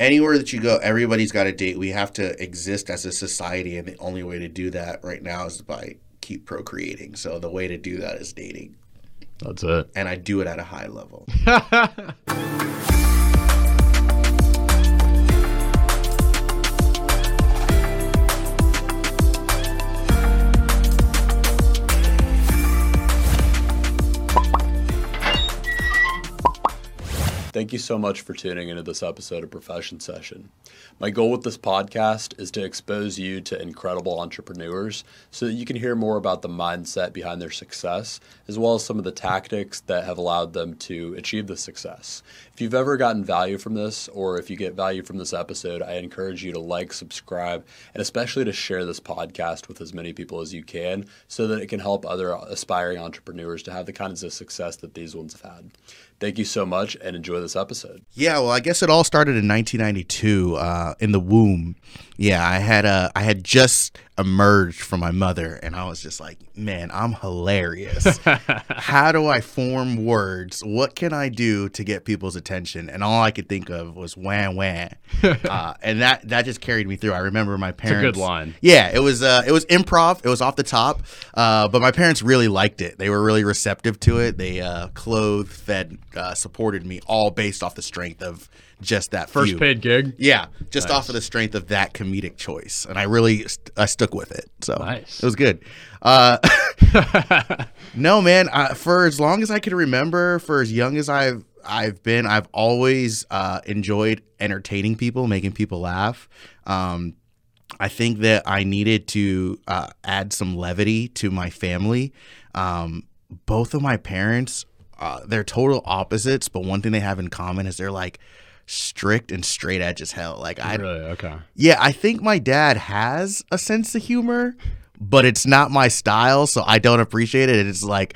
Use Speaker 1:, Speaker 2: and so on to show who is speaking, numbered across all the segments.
Speaker 1: Anywhere that you go, everybody's got a date. We have to exist as a society, and the only way to do that right now is by keep procreating. So the way to do that is dating,
Speaker 2: That's it.
Speaker 1: and I do it at a high level.
Speaker 2: Thank you so much for tuning into this episode of Profession Session. My goal with this podcast is to expose you to incredible entrepreneurs so that you can hear more about the mindset behind their success, as well as some of the tactics that have allowed them to achieve the success. If you've ever gotten value from this, or if you get value from this episode, I encourage you to like, subscribe, and especially to share this podcast with as many people as you can so that it can help other aspiring entrepreneurs to have the kinds of success that these ones have had. Thank you so much and enjoy this episode.
Speaker 1: Yeah, well, I guess it all started in 1992 uh, in the womb. Yeah, I had uh, I had just emerged from my mother, and I was just like, man, I'm hilarious. How do I form words? What can I do to get people's attention? And all I could think of was wham wham, uh, and that that just carried me through. I remember my parents.
Speaker 2: good line.
Speaker 1: Yeah, it was uh, it was improv. It was off the top, uh, but my parents really liked it. They were really receptive to it. They uh, clothed, fed, uh, supported me, all based off the strength of just that
Speaker 2: First
Speaker 1: few.
Speaker 2: paid gig.
Speaker 1: Yeah, just off of the strength of that comedic choice, and I really st- I stuck with it. So
Speaker 2: Nice.
Speaker 1: it was good. Uh, no, man. I, for as long as I can remember, for as young as I've I've been, I've always uh, enjoyed entertaining people, making people laugh. Um, I think that I needed to uh, add some levity to my family. Um, both of my parents, uh, they're total opposites, but one thing they have in common is they're like strict and straight edge as hell. Like I,
Speaker 2: Really? Okay.
Speaker 1: yeah, I think my dad has a sense of humor, but it's not my style, so I don't appreciate it. It's like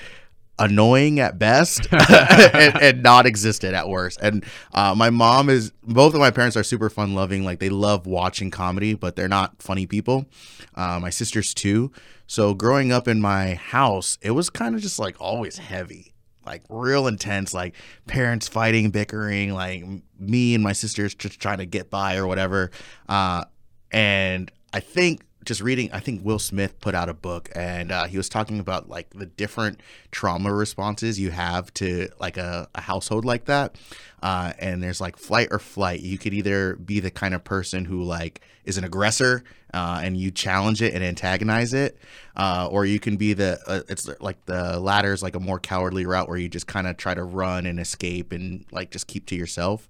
Speaker 1: annoying at best and, and non-existent at worst. And uh, my mom is both of my parents are super fun loving. Like they love watching comedy, but they're not funny people. Uh, my sisters too. So growing up in my house, it was kind of just like always heavy like real intense, like parents fighting, bickering, like me and my sisters just trying to get by or whatever. Uh, and I think just reading, I think Will Smith put out a book and uh, he was talking about like the different trauma responses you have to like a, a household like that. Uh, and there's like flight or flight. You could either be the kind of person who like is an aggressor uh, and you challenge it and antagonize it, uh, or you can be the uh, it's like the latter is like a more cowardly route where you just kind of try to run and escape and like just keep to yourself.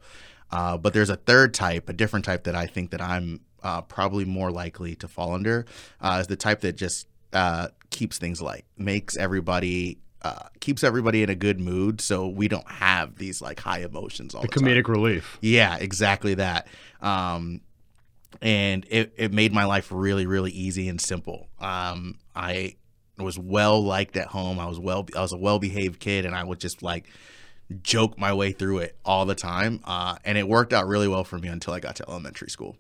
Speaker 1: Uh, but there's a third type, a different type that I think that I'm uh, probably more likely to fall under, uh, is the type that just uh, keeps things light, makes everybody. Uh, keeps everybody in a good mood, so we don't have these like high emotions all the,
Speaker 2: The
Speaker 1: time.
Speaker 2: comedic relief.
Speaker 1: Yeah, exactly that. Um, and it, it made my life really, really easy and simple. Um, I was well liked at home. I was well, I was a well behaved kid, and I would just like joke my way through it all the time. Uh, and it worked out really well for me until I got to elementary school.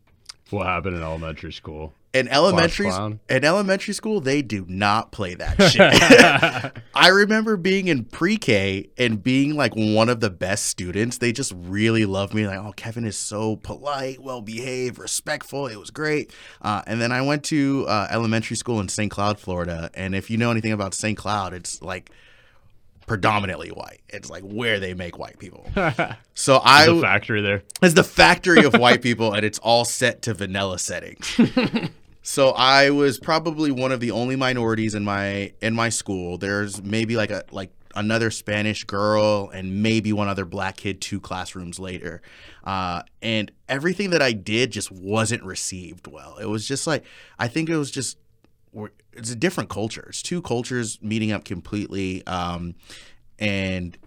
Speaker 2: What happened in elementary school?
Speaker 1: In elementary, in elementary school, they do not play that shit. I remember being in pre-K and being like one of the best students. They just really loved me. Like, oh, Kevin is so polite, well behaved, respectful. It was great. Uh, and then I went to uh, elementary school in St. Cloud, Florida. And if you know anything about St. Cloud, it's like predominantly white. It's like where they make white people. So I
Speaker 2: the factory there.
Speaker 1: it's the factory of white people, and it's all set to vanilla settings. so I was probably one of the only minorities in my in my school. There's maybe like a like another Spanish girl and maybe one other black kid two classrooms later. Uh, and everything that I did just wasn't received well. It was just like I think it was just it's a different culture. It's two cultures meeting up completely. Um, and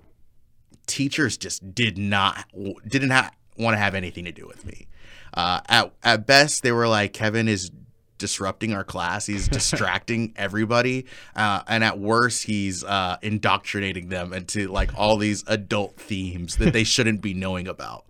Speaker 1: teachers just did not didn't ha- want to have anything to do with me. Uh, at at best, they were like, Kevin is disrupting our class. He's distracting everybody, uh, and at worst, he's uh, indoctrinating them into like all these adult themes that they shouldn't be knowing about.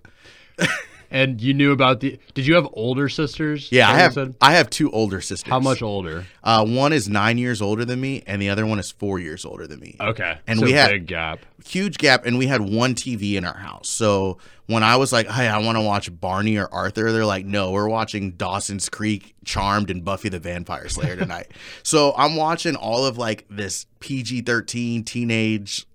Speaker 3: And you knew about the. Did you have older sisters?
Speaker 1: Yeah, I have
Speaker 3: said?
Speaker 1: I have two older sisters.
Speaker 3: How much older?
Speaker 1: Uh, one is nine years older than me, and the other one is four years older than me.
Speaker 3: Okay.
Speaker 1: And
Speaker 3: so
Speaker 1: we had-
Speaker 3: big gap.
Speaker 1: Huge gap, and we had one TV in our house. So when I was like, "Hey, I want to watch Barney or Arthur," they're like, "No, we're watching Dawson's Creek, Charmed, and Buffy the Vampire Slayer tonight." so I'm watching all of like this PG-13 teenage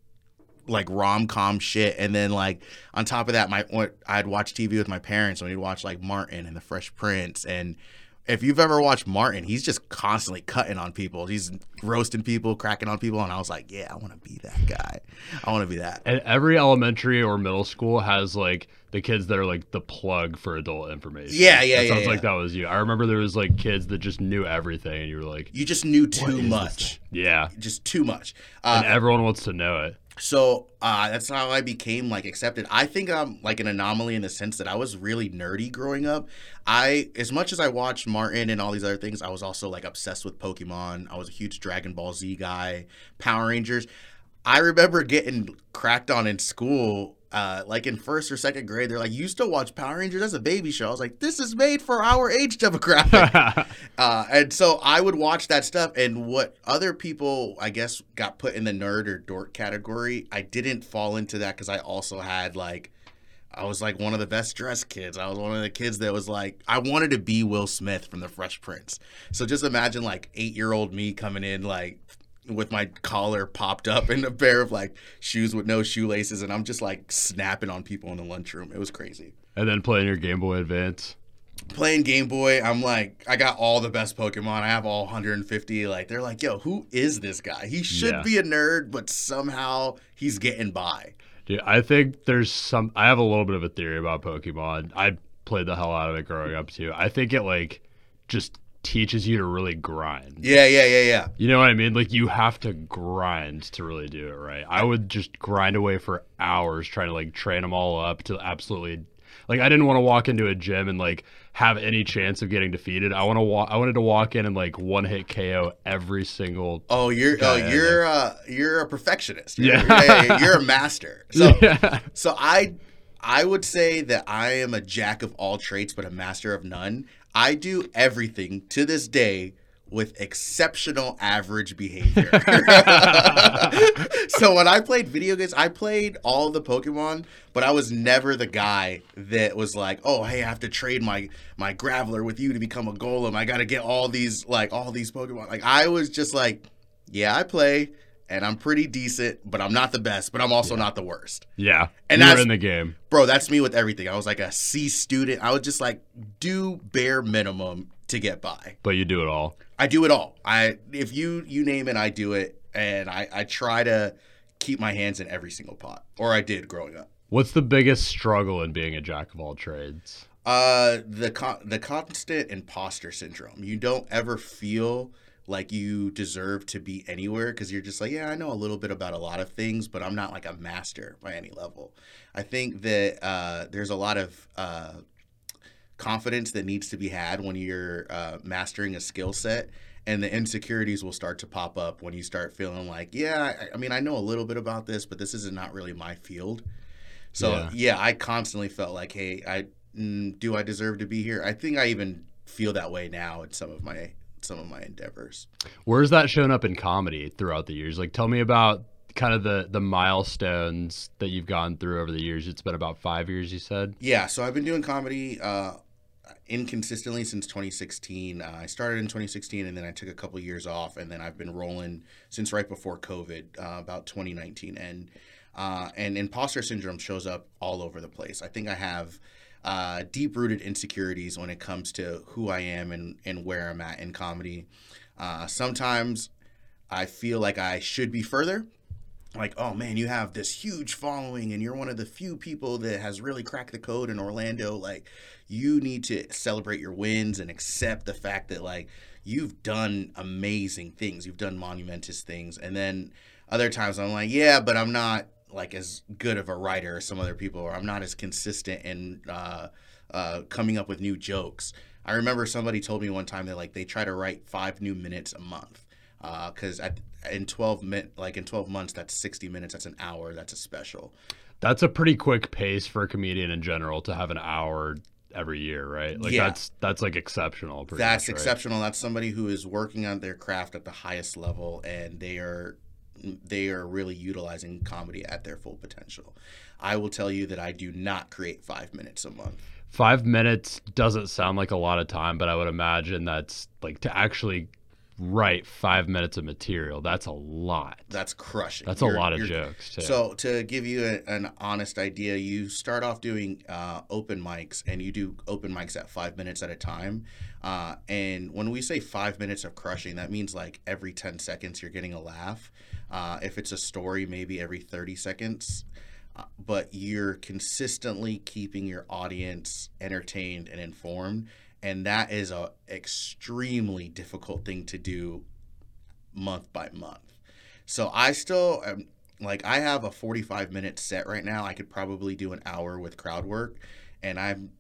Speaker 1: like rom com shit, and then like on top of that, my I'd watch TV with my parents, and we'd watch like Martin and The Fresh Prince, and if you've ever watched Martin, he's just constantly cutting on people. He's roasting people, cracking on people, and I was like, yeah, I want to be that guy. I want to be that.
Speaker 3: And every elementary or middle school has like the kids that are like the plug for adult information.
Speaker 1: Yeah, yeah,
Speaker 3: That
Speaker 1: yeah,
Speaker 3: sounds like that was you. I remember there was like kids that just knew everything, and you were like,
Speaker 1: You just knew too much.
Speaker 3: Yeah.
Speaker 1: just too much. Uh,
Speaker 3: And everyone wants to know it.
Speaker 1: So uh, that's how I became like accepted. I think I'm like an anomaly in the sense that I was really nerdy growing up. I, as much as I watched Martin and all these other things, I was also like obsessed with Pokemon. I was a huge Dragon Ball Z guy, Power Rangers. I remember getting cracked on in school. Uh, like in first or second grade, they're like, "You still watch Power Rangers? That's a baby show." I was like, "This is made for our age demographic." Uh, and so I would watch that stuff, and what other people, I guess, got put in the nerd or dork category, I didn't fall into that because I also had like, I was like one of the best dressed kids. I was one of the kids that was like, I wanted to be Will Smith from The Fresh Prince. So just imagine like eight year old me coming in like with my collar popped up and a pair of like shoes with no shoelaces, and I'm just like snapping on people in the lunchroom. It was crazy
Speaker 3: and then playing your Game Boy Advance.
Speaker 1: playing Game Boy, I'm like, I got all the best Pokemon. I have all 150. Like, they're like, yo, who is this guy? He should
Speaker 3: Yeah.
Speaker 1: be a nerd, but somehow he's getting by.
Speaker 3: Dude, I think there's some. I have a little bit of a theory about Pokemon. I played the hell out of it growing up too. I think it like just teaches you to really grind.
Speaker 1: Yeah, yeah, yeah, yeah.
Speaker 3: You know what I mean? Like you have to grind to really do it right. I would just grind away for hours trying to like train them all up to absolutely like I didn't want to walk into a gym and like have any chance of getting defeated. I want to walk I wanted to walk in and like one hit KO every single
Speaker 1: Oh, you're oh, you're uh you're a perfectionist. You're,
Speaker 3: Yeah.
Speaker 1: yeah, you're a master. So
Speaker 3: Yeah.
Speaker 1: so I I would say that I am a jack of all traits but a master of none. I do everything to this day with exceptional average behavior. so when I played video games, I played all the Pokemon, but I was never the guy that was like, "Oh, hey, I have to trade my my Graveler with you to become a Golem. I got to get all these like all these Pokemon." Like I was just like, "Yeah, I play and I'm pretty decent, but I'm not the best, but I'm also not the worst."
Speaker 3: Yeah.
Speaker 1: And
Speaker 3: you were
Speaker 1: that's-
Speaker 3: in the game.
Speaker 1: Bro, that's me with everything. I was like a C student. I would just like do bare minimum to get by.
Speaker 3: But you do it all.
Speaker 1: I do it all. I if you you name it, I do it, and I I try to keep my hands in every single pot, or I did growing up.
Speaker 3: What's the biggest struggle in being a jack of all trades?
Speaker 1: Uh, the con- the constant imposter syndrome. You don't ever feel like you deserve to be anywhere because you're just like, yeah, I know a little bit about a lot of things, but I'm not like a master by any level. I think that uh, there's a lot of uh, confidence that needs to be had when you're uh, mastering a skill set. And the insecurities will start to pop up when you start feeling like, yeah, I, I mean, I know a little bit about this, but this is not really my field. So
Speaker 3: Yeah.
Speaker 1: yeah, I constantly felt like, hey, I mm, do I deserve to be here? I think I even feel that way now in some of my some of my endeavors.
Speaker 3: Where's that shown up in comedy throughout the years? Like, tell me about kind of the the milestones that you've gone through over the years. It's been about five years, you said.
Speaker 1: Yeah, so I've been doing comedy uh, inconsistently since 2016. Uh, I started in 2016, and then I took a couple years off, and then I've been rolling since right before COVID, uh, about 2019. And uh, and imposter syndrome shows up all over the place. I think I have uh, deep rooted insecurities when it comes to who I am and and where I'm at in comedy. Uh, sometimes I feel like I should be further like, oh man, you have this huge following and you're one of the few people that has really cracked the code in Orlando. Like, you need to celebrate your wins and accept the fact that, like, you've done amazing things. You've done monumentous things. And then other times I'm like, yeah, but I'm not like as good of a writer as some other people, or I'm not as consistent in uh, uh, coming up with new jokes. I remember somebody told me one time that like they try to write five new minutes a month because at in 12 min like in 12 months that's 60 minutes that's an hour that's a special
Speaker 3: That's a pretty quick pace for a comedian in general to have an hour every year, right? Like
Speaker 1: Yeah.
Speaker 3: that's that's like exceptional.
Speaker 1: That's
Speaker 3: much, right?
Speaker 1: exceptional. That's somebody who is working on their craft at the highest level, and they are they are really utilizing comedy at their full potential. I will tell you that I do not create five minutes a month.
Speaker 3: Five minutes doesn't sound like a lot of time, but I would imagine that's like to actually write five minutes of material. That's a lot.
Speaker 1: That's crushing.
Speaker 3: That's a
Speaker 1: You're-
Speaker 3: lot of jokes. Too.
Speaker 1: So to give you a, an honest idea, you start off doing uh, open mics, and you do open mics at five minutes at a time. Uh, and when we say five minutes of crushing, that means like every ten seconds you're getting a laugh. Uh, if it's a story, maybe every thirty seconds. Uh, but you're consistently keeping your audience entertained and informed, and that is a extremely difficult thing to do month by month. So I still am like I have a 45 minute set right now. I could probably do an hour with crowd work and I'm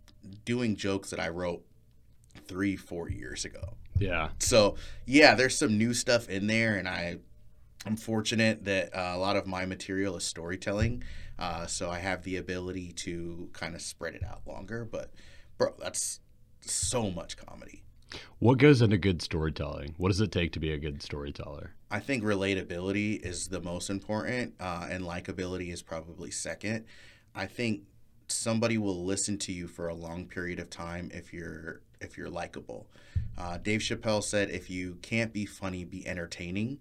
Speaker 1: doing jokes that I wrote 3 4 years ago.
Speaker 3: yeah.
Speaker 1: So, yeah, there's some new stuff in there and I I'm fortunate that uh, a lot of my material is storytelling. Uh, so I have the ability to kind of spread it out longer, but bro, that's so much comedy.
Speaker 3: What goes into good storytelling? What does it take to be a good storyteller?
Speaker 1: I think relatability is the most important, uh, and likability is probably second. I think somebody will listen to you for a long period of time if you're if you're likable. Uh, Dave Chappelle said, "If you can't be funny, be entertaining."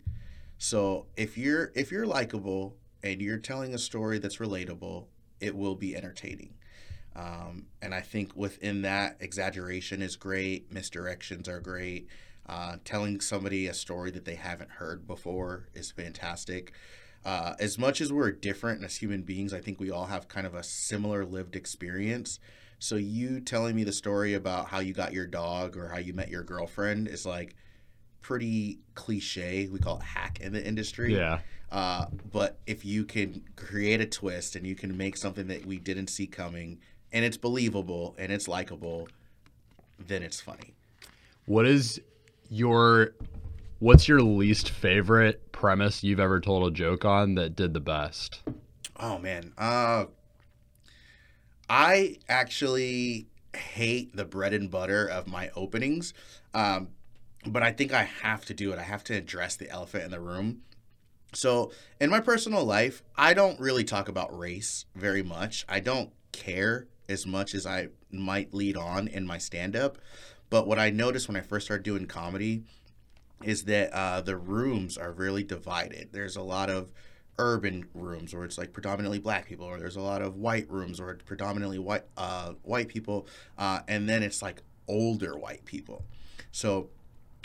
Speaker 1: So if you're if you're likable and you're telling a story that's relatable, it will be entertaining. Um, and I think within that, exaggeration is great, misdirections are great. Uh, telling somebody a story that they haven't heard before is fantastic. Uh, as much as we're different as human beings, I think we all have kind of a similar lived experience. So you telling me the story about how you got your dog or how you met your girlfriend is like pretty cliche. We call it hack in the industry.
Speaker 3: Yeah.
Speaker 1: Uh, but if you can create a twist and you can make something that we didn't see coming, and it's believable and it's likable, then it's funny.
Speaker 3: What is your what's your least favorite premise you've ever told a joke on that did the best?
Speaker 1: Oh man, uh, I actually hate the bread and butter of my openings, um, but I think I have to do it. I have to address the elephant in the room. So, in my personal life, I don't really talk about race very much. I don't care as much as I might lead on in my stand up. But what I noticed when I first started doing comedy is that uh, the rooms are really divided. There's a lot of urban rooms where it's like predominantly black people, or there's a lot of white rooms where predominantly white uh, white people, uh, and then it's like older white people. So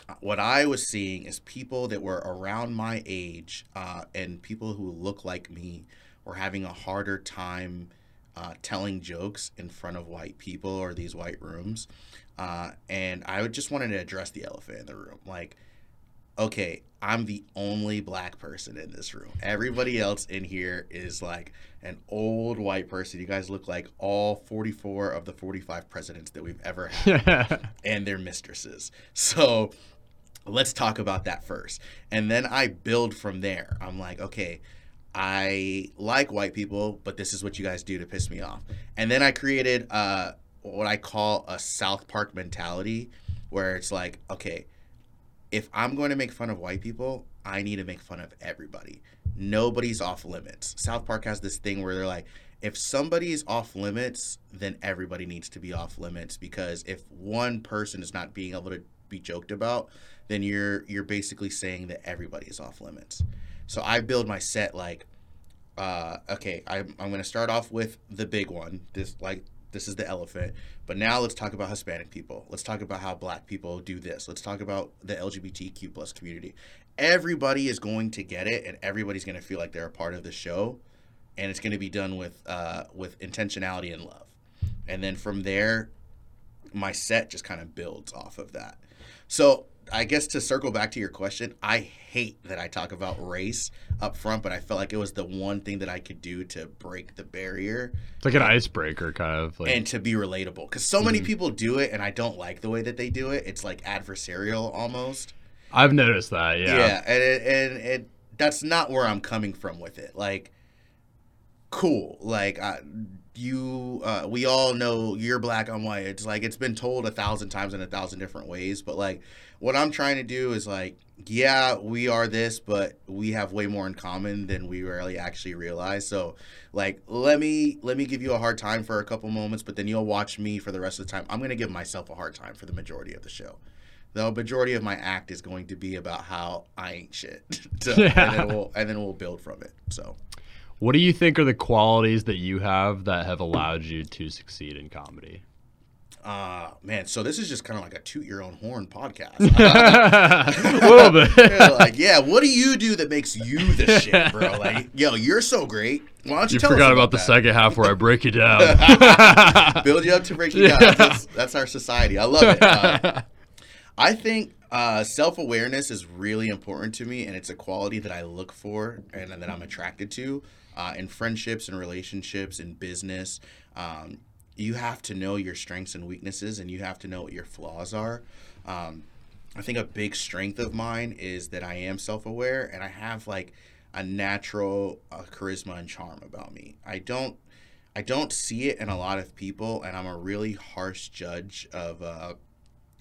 Speaker 1: uh, what I was seeing is people that were around my age uh, and people who look like me were having a harder time uh, telling jokes in front of white people or these white rooms. Uh, and I would just wanted to address the elephant in the room. Like, okay, I'm the only black person in this room. Everybody else in here is like an old white person. You guys look like all 44 of the 45 presidents that we've ever had and their mistresses. So let's talk about that first. And then I build from there. I'm like, okay, I like white people, but this is what you guys do to piss me off. And then I created uh, what I call a South Park mentality, where it's like, okay, if I'm going to make fun of white people, I need to make fun of everybody. Nobody's off limits. South Park has this thing where they're like, if somebody's off limits, then everybody needs to be off limits because if one person is not being able to be joked about, then you're you're basically saying that everybody is off limits. So I build my set like, uh, okay, I'm I'm gonna start off with the big one. This like this is the elephant. But now let's talk about Hispanic people. Let's talk about how black people do this. Let's talk about the LGBTQ plus community. Everybody is going to get it and everybody's gonna feel like they're a part of the show. And it's gonna be done with uh, with intentionality and love. And then from there, my set just kind of builds off of that. So I guess to circle back to your question, I hate that I talk about race up front, but I felt like it was the one thing that I could do to break the barrier
Speaker 3: It's like an icebreaker, kind of like.
Speaker 1: and to be relatable. Because so many mm-hmm. people do it, and I don't like the way that they do it. It's like adversarial almost.
Speaker 3: I've noticed that. Yeah.
Speaker 1: Yeah, and it, and it that's not where I'm coming from with it. Like, cool. Like I, you, uh, we all know you're black on white. It's like it's been told a thousand times in a thousand different ways. But like, what I'm trying to do is like, yeah, we are this, but we have way more in common than we really actually realize. So, like, let me let me give you a hard time for a couple moments, but then you'll watch me for the rest of the time. I'm gonna give myself a hard time for the majority of the show. The majority of my act is going to be about how I ain't shit, so,
Speaker 3: Yeah.
Speaker 1: and, then we'll, and then we'll build from it. So.
Speaker 3: What do you think are the qualities that you have that have allowed you to succeed in comedy?
Speaker 1: Uh man, so this is just kind of like a toot your own horn podcast.
Speaker 3: a little bit.
Speaker 1: Like, yeah, what do you do that makes you the shit, bro? Like, yo, you're so great. Why don't you,
Speaker 3: You
Speaker 1: tell
Speaker 3: forgot
Speaker 1: us
Speaker 3: about the
Speaker 1: that?
Speaker 3: second half where I break you down.
Speaker 1: Build you up to break you down. That's, that's our society. I love it. Uh, I think uh, self awareness is really important to me, and it's a quality that I look for and that I'm attracted to uh, in friendships and relationships and business. Um, you have to know your strengths and weaknesses, and you have to know what your flaws are. Um, I think a big strength of mine is that I am self aware and I have like a natural uh, charisma and charm about me. I don't. I don't see it in a lot of people, and I'm a really harsh judge of uh,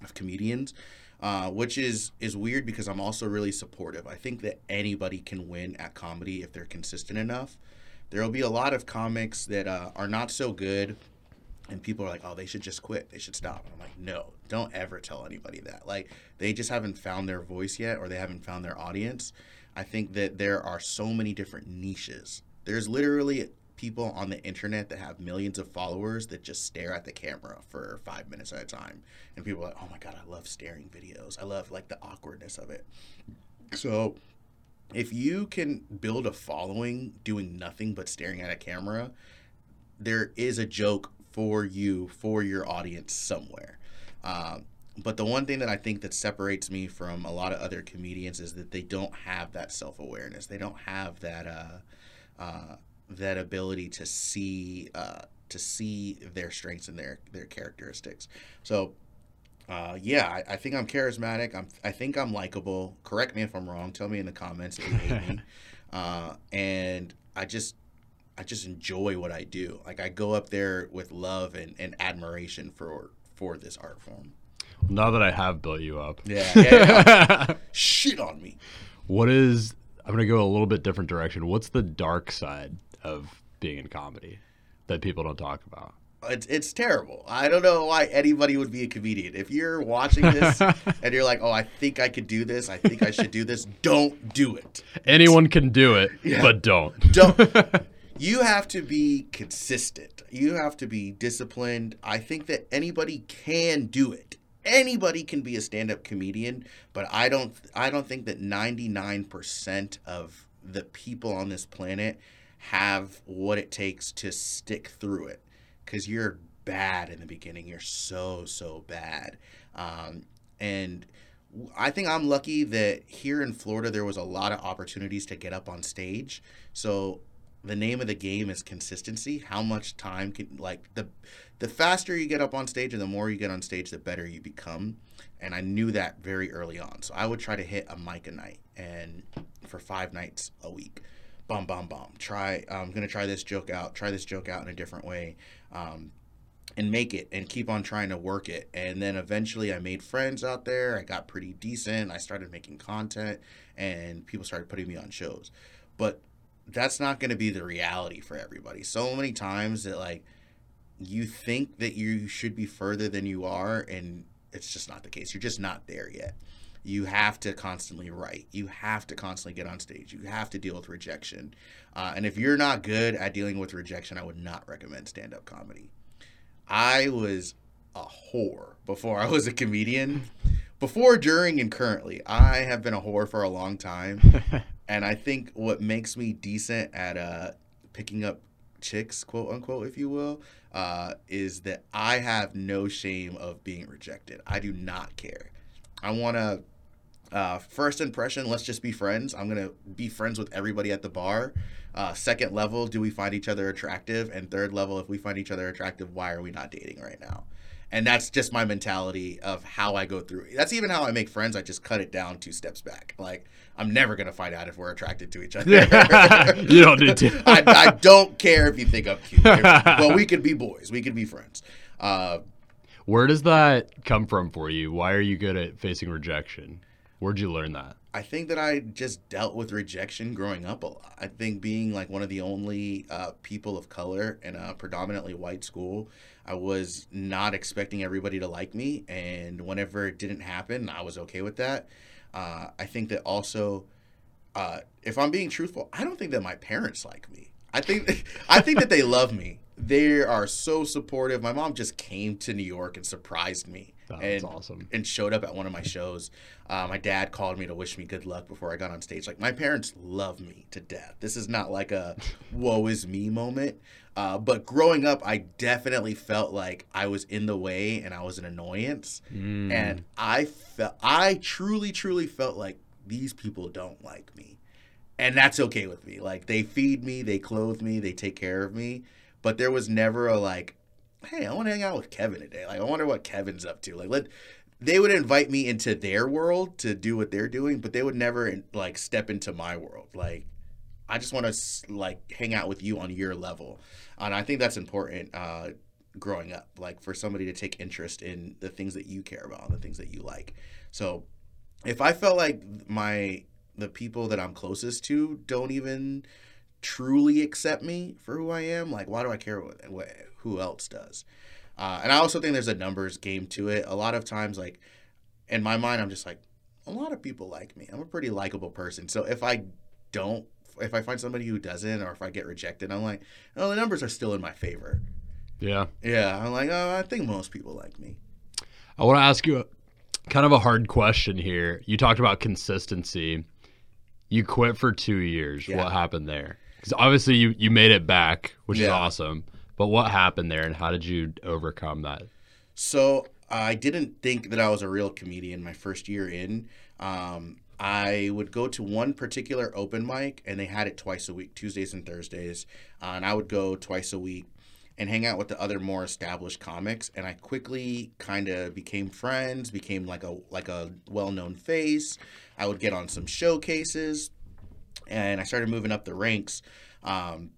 Speaker 1: of comedians, uh, which is is weird because I'm also really supportive. I think that anybody can win at comedy if they're consistent enough. There will be a lot of comics that uh, are not so good, and people are like, "Oh, they should just quit. They should stop." And I'm like, "No, don't ever tell anybody that. Like, they just haven't found their voice yet, or they haven't found their audience." I think that there are so many different niches. There's literally people on the internet that have millions of followers that just stare at the camera for five minutes at a time. And people are like, oh my God, I love staring videos. I love like the awkwardness of it. So if you can build a following doing nothing but staring at a camera, there is a joke for you, for your audience somewhere. Um, but the one thing that I think that separates me from a lot of other comedians is that they don't have that self awareness. They don't have that uh, uh, that ability to see uh, to see their strengths and their their characteristics. So. Uh, yeah, I, I think I'm charismatic. I'm, I think I'm likable. Correct me if I'm wrong. Tell me in the comments if you hate me. Uh, and I just, I just enjoy what I do. Like I go up there with love and, and admiration for for this art form.
Speaker 3: now that I have built you up,
Speaker 1: Yeah, yeah, yeah. shit on me.
Speaker 3: what is? I'm gonna go a little bit different direction. What's the dark side of being in comedy that people don't talk about?
Speaker 1: It's it's terrible. I don't know why anybody would be a comedian. If you're watching this and you're like, "Oh, I think I could do this. I think I should do this." Don't do it.
Speaker 3: Anyone can do it,
Speaker 1: Yeah.
Speaker 3: but don't.
Speaker 1: Don't. you have to be consistent. You have to be disciplined. I think that anybody can do it. Anybody can be a stand-up comedian, but I don't I don't think that 99% of the people on this planet have what it takes to stick through it cuz you're bad in the beginning. You're so so bad. Um, and I think I'm lucky that here in Florida there was a lot of opportunities to get up on stage. So the name of the game is consistency. How much time can like the the faster you get up on stage and the more you get on stage, the better you become. And I knew that very early on. So I would try to hit a mic a night and for five nights a week. Bum bum bum. Try I'm gonna try this joke out, try this joke out in a different way. Um, and make it and keep on trying to work it. And then eventually I made friends out there. I got pretty decent. I started making content and people started putting me on shows. But that's not going to be the reality for everybody. So many times that like you think that you should be further than you are and it's just not the case. You're just not there yet. You have to constantly write. You have to constantly get on stage. You have to deal with rejection. Uh, and if you're not good at dealing with rejection, I would not recommend stand up comedy. I was a whore before I was a comedian. Before, during, and currently, I have been a whore for a long time. and I think what makes me decent at uh, picking up chicks, quote unquote, if you will, uh, is that I have no shame of being rejected. I do not care. I want to. Uh, first impression, let's just be friends. I'm gonna be friends with everybody at the bar. Uh, second level, do we find each other attractive? And third level, if we find each other attractive, why are we not dating right now? And that's just my mentality of how I go through. That's even how I make friends. I just cut it down two steps back. Like I'm never gonna find out if we're attracted to each other.
Speaker 3: you don't need to.
Speaker 1: I, I don't care if you think I'm cute. well, we could be boys. We could be friends. Uh,
Speaker 3: Where does that come from for you? Why are you good at facing rejection? Where'd you learn that?
Speaker 1: I think that I just dealt with rejection growing up a lot. I think being like one of the only uh, people of color in a predominantly white school, I was not expecting everybody to like me. And whenever it didn't happen, I was okay with that. Uh, I think that also, uh, if I'm being truthful, I don't think that my parents like me. I think I think that they love me. They are so supportive. My mom just came to New York and surprised me.
Speaker 3: That's
Speaker 1: and,
Speaker 3: awesome.
Speaker 1: And showed up at one of my shows. Uh, my dad called me to wish me good luck before I got on stage. Like my parents love me to death. This is not like a "woe is me" moment. Uh, but growing up, I definitely felt like I was in the way and I was an annoyance.
Speaker 3: Mm.
Speaker 1: And I felt, I truly, truly felt like these people don't like me. And that's okay with me. Like they feed me, they clothe me, they take care of me. But there was never a like, hey, I want to hang out with Kevin today. Like I wonder what Kevin's up to. Like let they would invite me into their world to do what they're doing, but they would never like step into my world. Like I just want to like hang out with you on your level, and I think that's important. Uh, growing up, like for somebody to take interest in the things that you care about, and the things that you like. So, if I felt like my the people that I'm closest to don't even truly accept me for who I am, like why do I care what, what who else does? Uh, and I also think there's a numbers game to it. A lot of times, like in my mind, I'm just like, a lot of people like me. I'm a pretty likable person. So if I don't if I find somebody who doesn't, or if I get rejected, I'm like, oh, the numbers are still in my favor.
Speaker 3: Yeah.
Speaker 1: Yeah. I'm like, oh, I think most people like me.
Speaker 3: I want to ask you a, kind of a hard question here. You talked about consistency. You quit for two years.
Speaker 1: Yeah.
Speaker 3: What happened there? Because obviously you, you made it back, which is awesome. But what happened there and how did you overcome that?
Speaker 1: So I didn't think that I was a real comedian my first year in. Um, I would go to one particular open mic, and they had it twice a week, Tuesdays and Thursdays. Uh, and I would go twice a week and hang out with the other more established comics. And I quickly kind of became friends, became like a like a well known face. I would get on some showcases, and I started moving up the ranks. Um,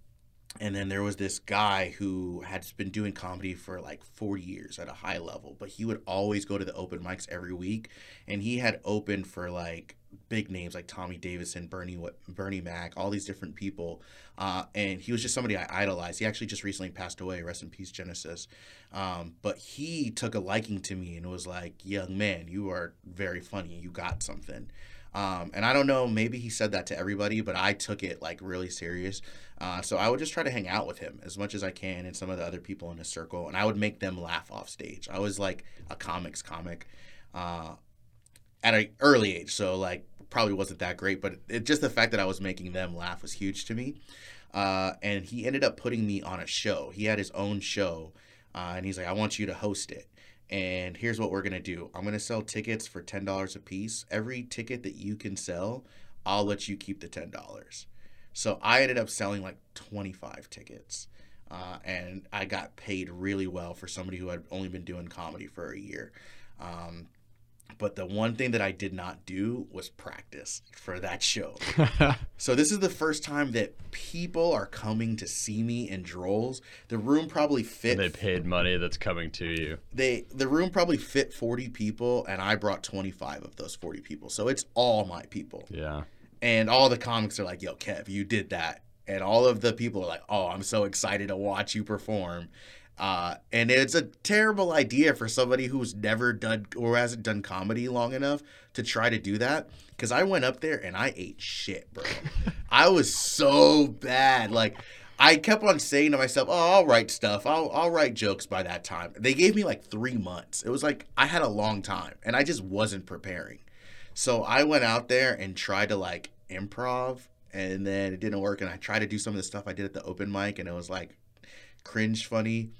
Speaker 1: and then there was this guy who had been doing comedy for like 40 years at a high level, but he would always go to the open mics every week. And he had opened for like big names like Tommy Davidson, Bernie Bernie Mac, all these different people. Uh, and he was just somebody I idolized. He actually just recently passed away. Rest in peace, Genesis. Um, but he took a liking to me and was like, "Young man, you are very funny. You got something." Um, and I don't know, maybe he said that to everybody, but I took it like really serious. Uh, so I would just try to hang out with him as much as I can and some of the other people in his circle, and I would make them laugh off stage. I was like a comics comic uh, at an early age, so like probably wasn't that great, but it, just the fact that I was making them laugh was huge to me. Uh, and he ended up putting me on a show. He had his own show, uh, and he's like, "I want you to host it." And here's what we're gonna do. I'm gonna sell tickets for ten dollars a piece. Every ticket that you can sell, I'll let you keep the ten dollars. So I ended up selling like 25 tickets, uh, and I got paid really well for somebody who had only been doing comedy for a year. Um, but the one thing that I did not do was practice for that show. So this is the first time that people are coming to see me in Drolls. The room probably fit
Speaker 3: they paid money that's coming to you.
Speaker 1: they the room probably fit 40 people and I brought 25 of those 40 people. So it's all my people.
Speaker 3: Yeah.
Speaker 1: And all the comics are like, "Yo, Kev, you did that." And all of the people are like, "Oh, I'm so excited to watch you perform." Uh, and it's a terrible idea for somebody who's never done or hasn't done comedy long enough to try to do that. Because I went up there and I ate shit, bro. I was so bad. Like, I kept on saying to myself, "Oh, I'll write stuff. I'll I'll write jokes by that time." They gave me like three months. It was like I had a long time, and I just wasn't preparing. So I went out there and tried to like improv, and then it didn't work. And I tried to do some of the stuff I did at the open mic, and it was like cringe funny.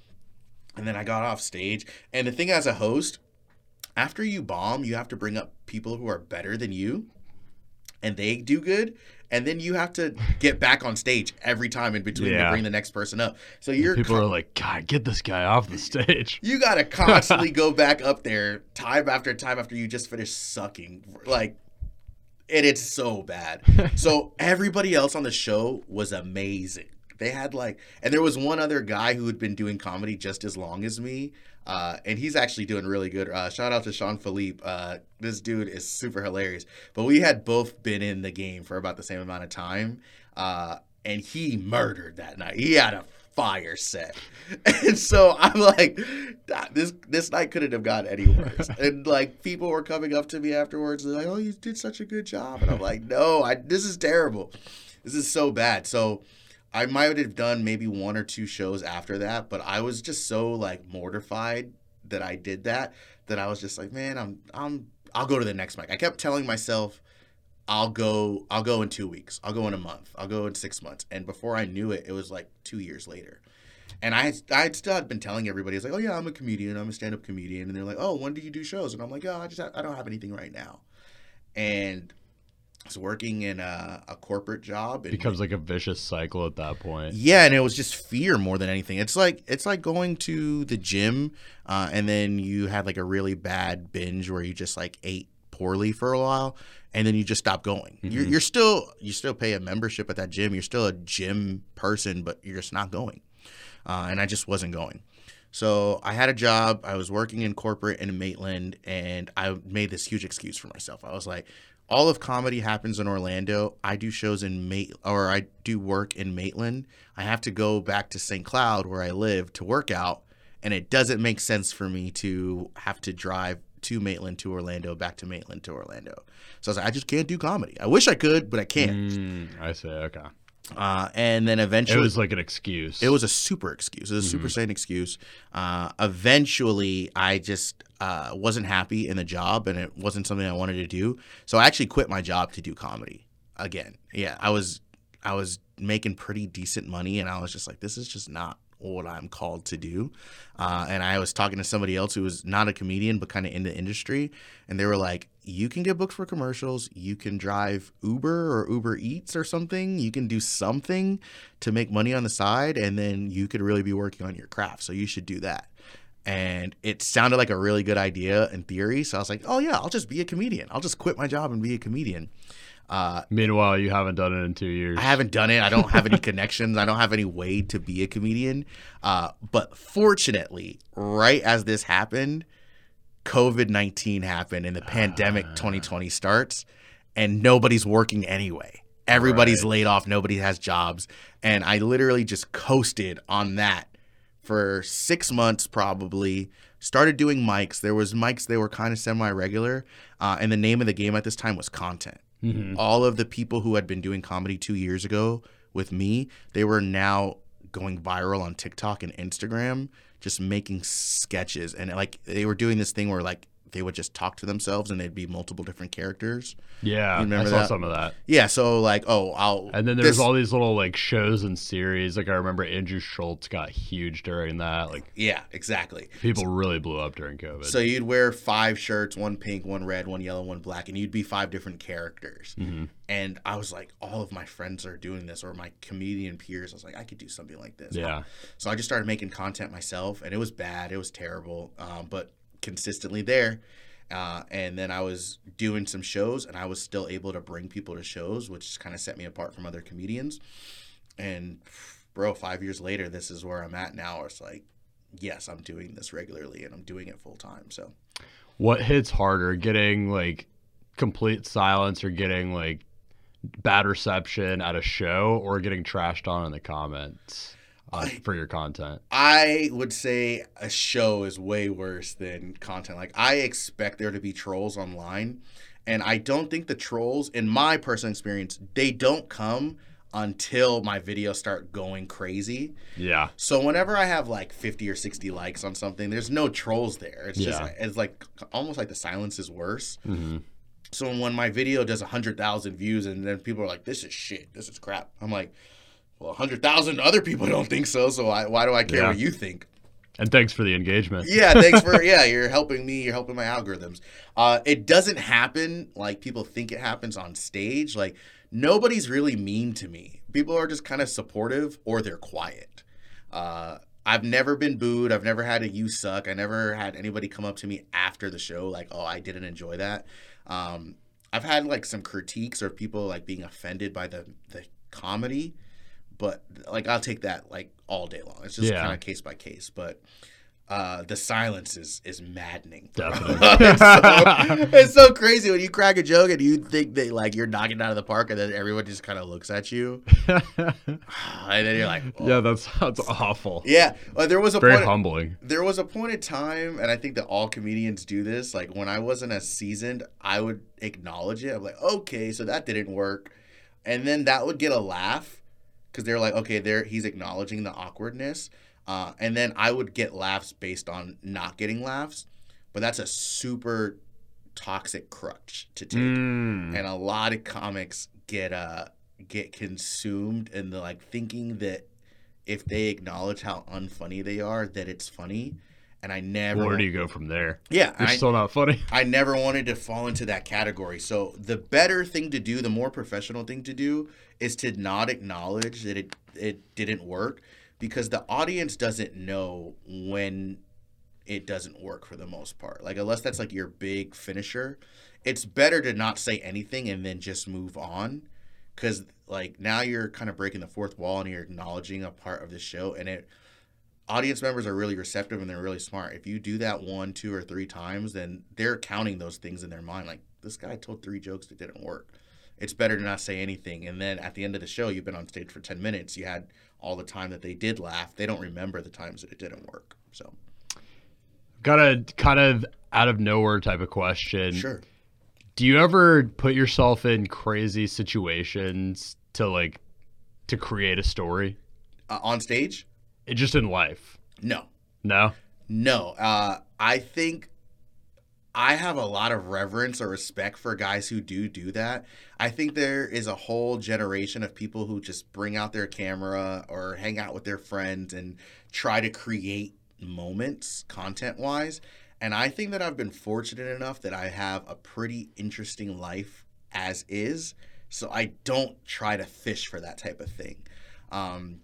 Speaker 1: And then I got off stage. And the thing as a host, after you bomb, you have to bring up people who are better than you. and they do good. And then you have to get back on stage every time in between to bring the next person up. So you're
Speaker 3: People
Speaker 1: con-
Speaker 3: are like, God, get this guy off the stage.
Speaker 1: you gotta constantly go back up there time after time after you just finish sucking. Like, and it's so bad. so everybody else on the show was amazing. They had like, and there was one other guy who had been doing comedy just as long as me, uh, and he's actually doing really good. Uh, shout out to Sean Philippe. Uh, this dude is super hilarious. But we had both been in the game for about the same amount of time, uh, and he murdered that night. He had a fire set, and so I'm like, "Ah, this this night couldn't have gone any worse. and like people were coming up to me afterwards, they're like, "Oh, you did such a good job," and I'm like, "No, I this is terrible. This is so bad." So. I might have done maybe one or two shows after that, but I was just so like mortified that I did that that I was just like, man, I'm I'm I'll go to the next mic. I kept telling myself I'll go I'll go in 2 weeks. I'll go in a month. I'll go in 6 months. And before I knew it, it was like 2 years later. And I I still had been telling everybody, it's like, oh yeah, I'm a comedian. I'm a stand-up comedian. And they're like, oh, when do you do shows? And I'm like, oh, I just I don't have anything right now. And was working in a, a corporate job. And
Speaker 3: becomes like a vicious cycle at that point.
Speaker 1: yeah, and it was just fear more than anything. It's like it's like going to the gym, uh, and then you had like a really bad binge where you just like ate poorly for a while, and then you just stop going. You're, you're still you still pay a membership at that gym. You're still a gym person, but you're just not going. Uh, and I just wasn't going. So I had a job. I was working in corporate in Maitland, and I made this huge excuse for myself. I was like, all of comedy happens in Orlando. I do shows in Mait, or I do work in Maitland. I have to go back to St. Cloud where I live to work out, and it doesn't make sense for me to have to drive to Maitland to Orlando, back to Maitland to Orlando. So I was like, I just can't do comedy. I wish I could, but I can't.
Speaker 3: Mm, I see. Okay.
Speaker 1: Uh, and then eventually, It
Speaker 3: was like an excuse.
Speaker 1: it was a super excuse. It was a super sane excuse. Uh, eventually, I just uh, wasn't happy in the job, and it wasn't something I wanted to do. So I actually quit my job to do comedy again. Yeah, I was I was making pretty decent money, and I was just like, this is just not what I'm called to do. Uh, and I was talking to somebody else who was not a comedian but kind of in the industry, and they were like, "You can get booked for commercials. You can drive Uber or Uber Eats or something. You can do something to make money on the side, and then you could really be working on your craft. So you should do that." And it sounded like a really good idea in theory. So I was like, "Oh yeah, I'll just be a comedian. I'll just quit my job and be a comedian." Uh,
Speaker 3: Meanwhile, you haven't done it in two years.
Speaker 1: I haven't done it. I don't have any connections. I don't have any way to be a comedian. Uh, but fortunately, right as this happened, COVID 19 happened and the pandemic 2020 starts, and nobody's working anyway. Everybody's
Speaker 3: Right.
Speaker 1: laid off. Nobody has jobs. And I literally just coasted on that for six months, probably. Started doing mics. There was mics. They were kind of semi-regular, uh, and the name of the game at this time was content
Speaker 3: Mhm.
Speaker 1: all of the people who had been doing comedy two years ago with me, they were now going viral on TikTok and Instagram, just making sketches. And like they were doing this thing where like they would just talk to themselves and they'd be multiple different characters.
Speaker 3: Yeah,
Speaker 1: You remember
Speaker 3: I saw
Speaker 1: that?
Speaker 3: some of that.
Speaker 1: Yeah, so like, oh, I'll
Speaker 3: And then there's
Speaker 1: this-
Speaker 3: all these little like shows and series. Like I remember Andrew Schulz got huge during that. Like
Speaker 1: Yeah, exactly.
Speaker 3: people really blew up during COVID.
Speaker 1: So you'd wear five shirts, one pink, one red, one yellow, one black, and you'd be five different characters.
Speaker 3: Mhm.
Speaker 1: And I was like, all of my friends are doing this, or my comedian peers. I was like, I could do something like this.
Speaker 3: Yeah.
Speaker 1: So I just started making content myself, and it was bad. It was terrible, um, but consistently there. Uh, and then I was doing some shows, and I was still able to bring people to shows, which kind of set me apart from other comedians. And bro, five years later, this is where I'm at now. It's like, yes, I'm doing this regularly, and I'm doing it full time. So
Speaker 3: What hits harder, getting like complete silence or getting like bad reception at a show or getting trashed on in the comments
Speaker 1: I-
Speaker 3: for your content?
Speaker 1: I would say a show is way worse than content. Like I expect there to be trolls online, and I don't think the trolls, in my personal experience, they don't come until my videos start going crazy.
Speaker 3: Yeah.
Speaker 1: So whenever I have like 50 or 60 likes on something, there's no trolls there. It's just
Speaker 3: Yeah.
Speaker 1: like, it's like almost like the silence is worse.
Speaker 3: hmm
Speaker 1: So when my video does 100,000 views and then people are like, this is shit, this is crap. I'm like, well, 100,000 other people don't think so. So I, why do I care
Speaker 3: Yeah.
Speaker 1: what you think?
Speaker 3: And thanks for the engagement.
Speaker 1: yeah, thanks for yeah, you're helping me, you're helping my algorithms. Uh it doesn't happen like people think it happens on stage. Like nobody's really mean to me. People are just kind of supportive or they're quiet. Uh I've never been booed. I've never had a you suck. I never had anybody come up to me after the show like, "Oh, I didn't enjoy that." Um I've had like some critiques or people like being offended by the the comedy, but like I'll take that like all day long. It's just
Speaker 3: Yeah.
Speaker 1: kind of case by case, but uh, the silence is is maddening.
Speaker 3: Definitely.
Speaker 1: it's, so, it's so crazy when you crack a joke and you think that like you're knocking it out of the park, and then everyone just kind of looks at you, and then you're like, oh.
Speaker 3: yeah, that's sounds awful.
Speaker 1: yeah. Uh, there was a
Speaker 3: Very
Speaker 1: point.
Speaker 3: humbling.
Speaker 1: There was a point in time, and I think that all comedians do this. Like when I wasn't as seasoned, I would acknowledge it. I'm like, okay, so that didn't work, and then that would get a laugh because they're like, okay, there he's acknowledging the awkwardness, uh, and then I would get laughs based on not getting laughs, but that's a super toxic crutch to take
Speaker 3: Mm.
Speaker 1: and a lot of comics get uh get consumed in the like thinking that if they acknowledge how unfunny they are that it's funny and i never
Speaker 3: Where do you go from there?
Speaker 1: yeah
Speaker 3: You're
Speaker 1: I,
Speaker 3: still not funny.
Speaker 1: I never wanted to fall into that category so the better thing to do the more professional thing to do is to not acknowledge that it it didn't work because the audience doesn't know when it doesn't work for the most part. Like unless that's like your big finisher, it's better to not say anything and then just move on cuz like now you're kind of breaking the fourth wall and you're acknowledging a part of the show and it audience members are really receptive and they're really smart. If you do that one, two or three times, then they're counting those things in their mind like this guy told three jokes that didn't work. It's better to not say anything and then at the end of the show you've been on stage for 10 minutes, you had all the time that they did laugh. They don't remember the times that it didn't work. So,
Speaker 3: Got a kind of out of nowhere type of question.
Speaker 1: sure.
Speaker 3: Do you ever put yourself in crazy situations to like to create a story?
Speaker 1: Uh, on stage?
Speaker 3: It just in life.
Speaker 1: No.
Speaker 3: No.
Speaker 1: No, uh, I think I have a lot of reverence or respect for guys who do do that. I think there is a whole generation of people who just bring out their camera or hang out with their friends and try to create moments content wise. And I think that I've been fortunate enough that I have a pretty interesting life as is. So I don't try to fish for that type of thing. Um,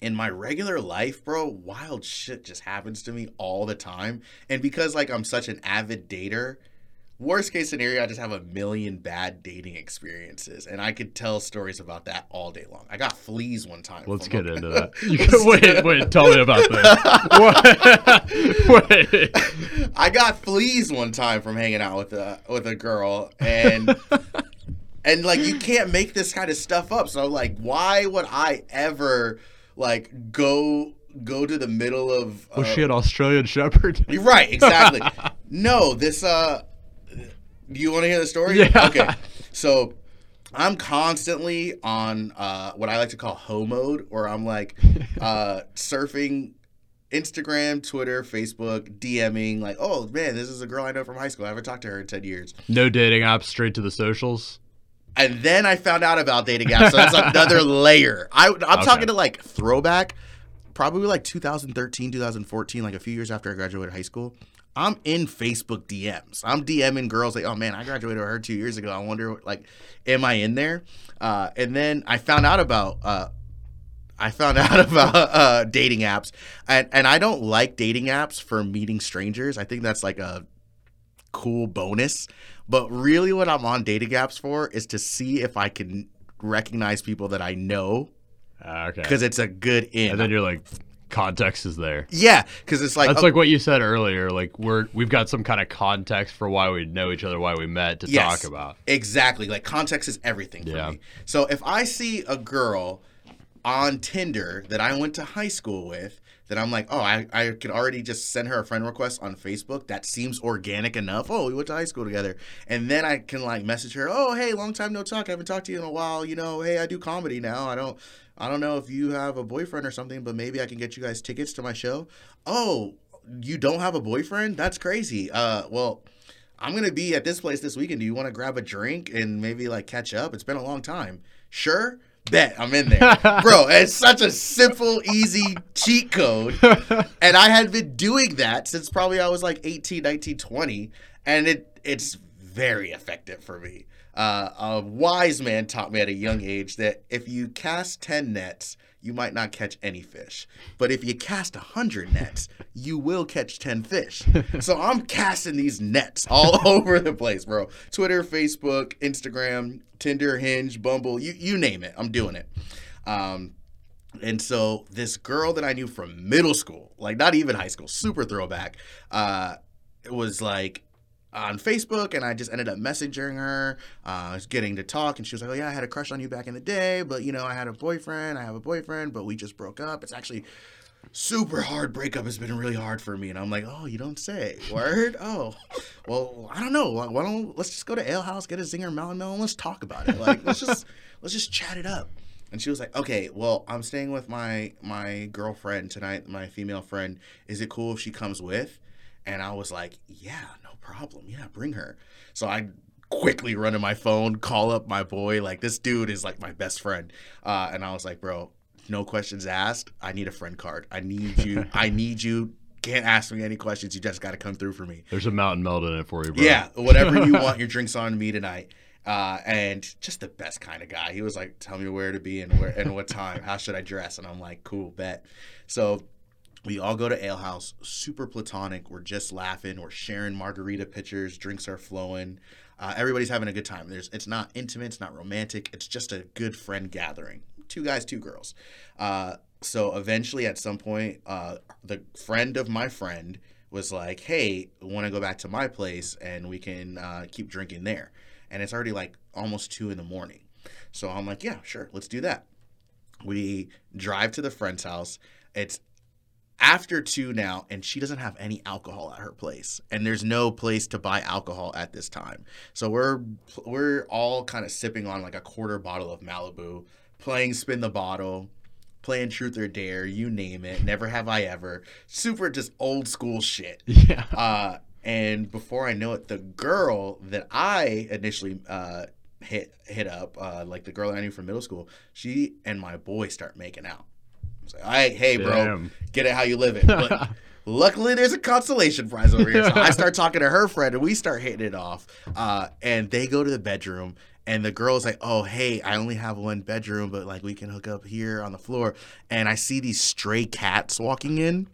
Speaker 1: in my regular life, bro, wild shit just happens to me all the time. And because like I'm such an avid dater, worst case scenario, I just have a million bad dating experiences, and I could tell stories about that all day long. I got fleas one time.
Speaker 3: Let's get
Speaker 1: a-
Speaker 3: into that. You can, wait, wait. Tell me about that. What? wait.
Speaker 1: I got fleas one time from hanging out with a with a girl, and and like you can't make this kind of stuff up. So like, why would I ever like go go to the middle of?
Speaker 3: Was
Speaker 1: uh,
Speaker 3: she an Australian Shepherd?
Speaker 1: You're right, exactly. no, this uh do you want to hear the story?
Speaker 3: Yeah.
Speaker 1: Okay. So I'm constantly on uh what I like to call hoe mode where I'm like uh surfing Instagram, Twitter, Facebook, DMing like, "Oh, man, this is a girl I know from high school. I haven't talked to her in 10 years."
Speaker 3: No dating apps, straight to the socials.
Speaker 1: And then I found out about dating apps. So that's another layer. I, I'm
Speaker 3: Okay.
Speaker 1: talking to like throwback, probably like 2013, 2014, like a few years after I graduated high school. I'm in Facebook DMs. I'm DMing girls like, oh man, I graduated with her two years ago. I wonder, like, am I in there? Uh, and then I found out about. Uh, I found out about uh, dating apps, and and I don't like dating apps for meeting strangers. I think that's like a cool bonus. But really, what I'm on dating apps for is to see if I can recognize people that I know
Speaker 3: Ah, okay.
Speaker 1: because it's a good in.
Speaker 3: And then you're like, context is there.
Speaker 1: yeah, because it's like
Speaker 3: That's
Speaker 1: oh,
Speaker 3: like what you said earlier. Like we're we've got some kind of context for why we know each other, why we met to
Speaker 1: Yes.
Speaker 3: talk about.
Speaker 1: Exactly. Like context is everything for
Speaker 3: Yeah.
Speaker 1: me. So if I see a girl on Tinder that I went to high school with, that I'm like, oh, I, I could already just send her a friend request on Facebook. That seems organic enough. Oh, we went to high school together. And then I can like message her, oh, hey, long time no talk. I haven't talked to you in a while. You know, hey, I do comedy now. I don't I don't know if you have a boyfriend or something, but maybe I can get you guys tickets to my show. Oh, you don't have a boyfriend? That's crazy. Uh well, I'm gonna be at this place this weekend. Do you want to grab a drink and maybe like catch up? It's been a long time. Sure. Bet I'm in there, bro. It's such a simple, easy cheat code, and I had been doing that since probably I was like 18, 19, 20, and it it's very effective for me. Uh, a wise man taught me at a young age that if you cast 10 nets, you might not catch any fish. But if you cast 100 nets, you will catch 10 fish. So I'm casting these nets all over the place, bro. Twitter, Facebook, Instagram, Tinder, Hinge, Bumble, you, you name it. I'm doing it. Um, and so this girl that I knew from middle school, like not even high school, super throwback, uh, was like, on Facebook and I just ended up messaging her, uh, getting to talk. And she was like, Oh, yeah, I had a crush on you back in the day, but you know, I had a boyfriend. I have a boyfriend, but we just broke up. It's actually super hard breakup has been really hard for me and i'm like oh you don't say word oh well i don't know why don't let's just go to ale house get a zinger mountain melt let's talk about it like let's just let's just chat it up and she was like okay well i'm staying with my my girlfriend tonight my female friend is it cool if she comes with and i was like yeah no problem yeah bring her so i quickly run to my phone call up my boy like this dude is like my best friend uh, and i was like bro no questions asked. I need a friend card. I need you. I need you. Can't ask me any questions. You just got to come through for me.
Speaker 3: There's a mountain melt in it for you, bro.
Speaker 1: Yeah, whatever you want. Your drinks on me tonight. Uh, and just the best kind of guy. He was like, "Tell me where to be and where and what time. How should I dress?" And I'm like, "Cool, bet." So we all go to Ale House, super platonic. We're just laughing. We're sharing margarita pitchers. Drinks are flowing. Uh, everybody's having a good time. There's, it's not intimate. It's not romantic. It's just a good friend gathering two guys, two girls. Uh, so eventually, at some point, uh, the friend of my friend was like, "Hey, want to go back to my place and we can uh, keep drinking there?" And it's already like almost two in the morning. So I'm like, "Yeah, sure, let's do that." We drive to the friend's house. It's after two now, and she doesn't have any alcohol at her place, and there's no place to buy alcohol at this time. So we're we're all kind of sipping on like a quarter bottle of Malibu playing spin the bottle, playing truth or dare, you name it. Never have I ever. Super just old school shit.
Speaker 3: Yeah.
Speaker 1: Uh, and before I know it, the girl that I initially uh, hit hit up, uh, like the girl I knew from middle school, she and my boy start making out. I like, all right, hey, bro,
Speaker 3: Damn.
Speaker 1: get it how you live it. But luckily, there's a consolation prize over here. So I start talking to her friend, and we start hitting it off. Uh, and they go to the bedroom, and the girl's like, "Oh, hey, I only have one bedroom, but like we can hook up here on the floor." And I see these stray cats walking in.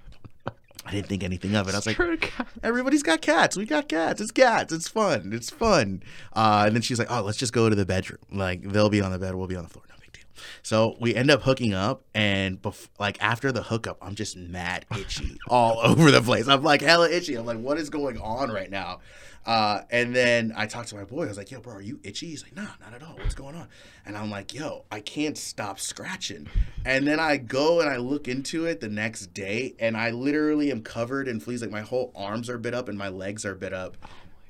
Speaker 1: I didn't think anything of it. I was like, "Everybody's got cats. We got cats. It's cats. It's fun. It's fun." Uh, and then she's like, "Oh, let's just go to the bedroom. Like they'll be on the bed. We'll be on the floor. No big deal." So we end up hooking up, and bef- like after the hookup, I'm just mad itchy all over the place. I'm like hella itchy. I'm like, "What is going on right now?" Uh, and then I talked to my boy. I was like, "Yo, bro, are you itchy?" He's like, "Nah, not at all. What's going on?" And I'm like, "Yo, I can't stop scratching." And then I go and I look into it the next day, and I literally am covered in fleas. Like my whole arms are bit up and my legs are bit up.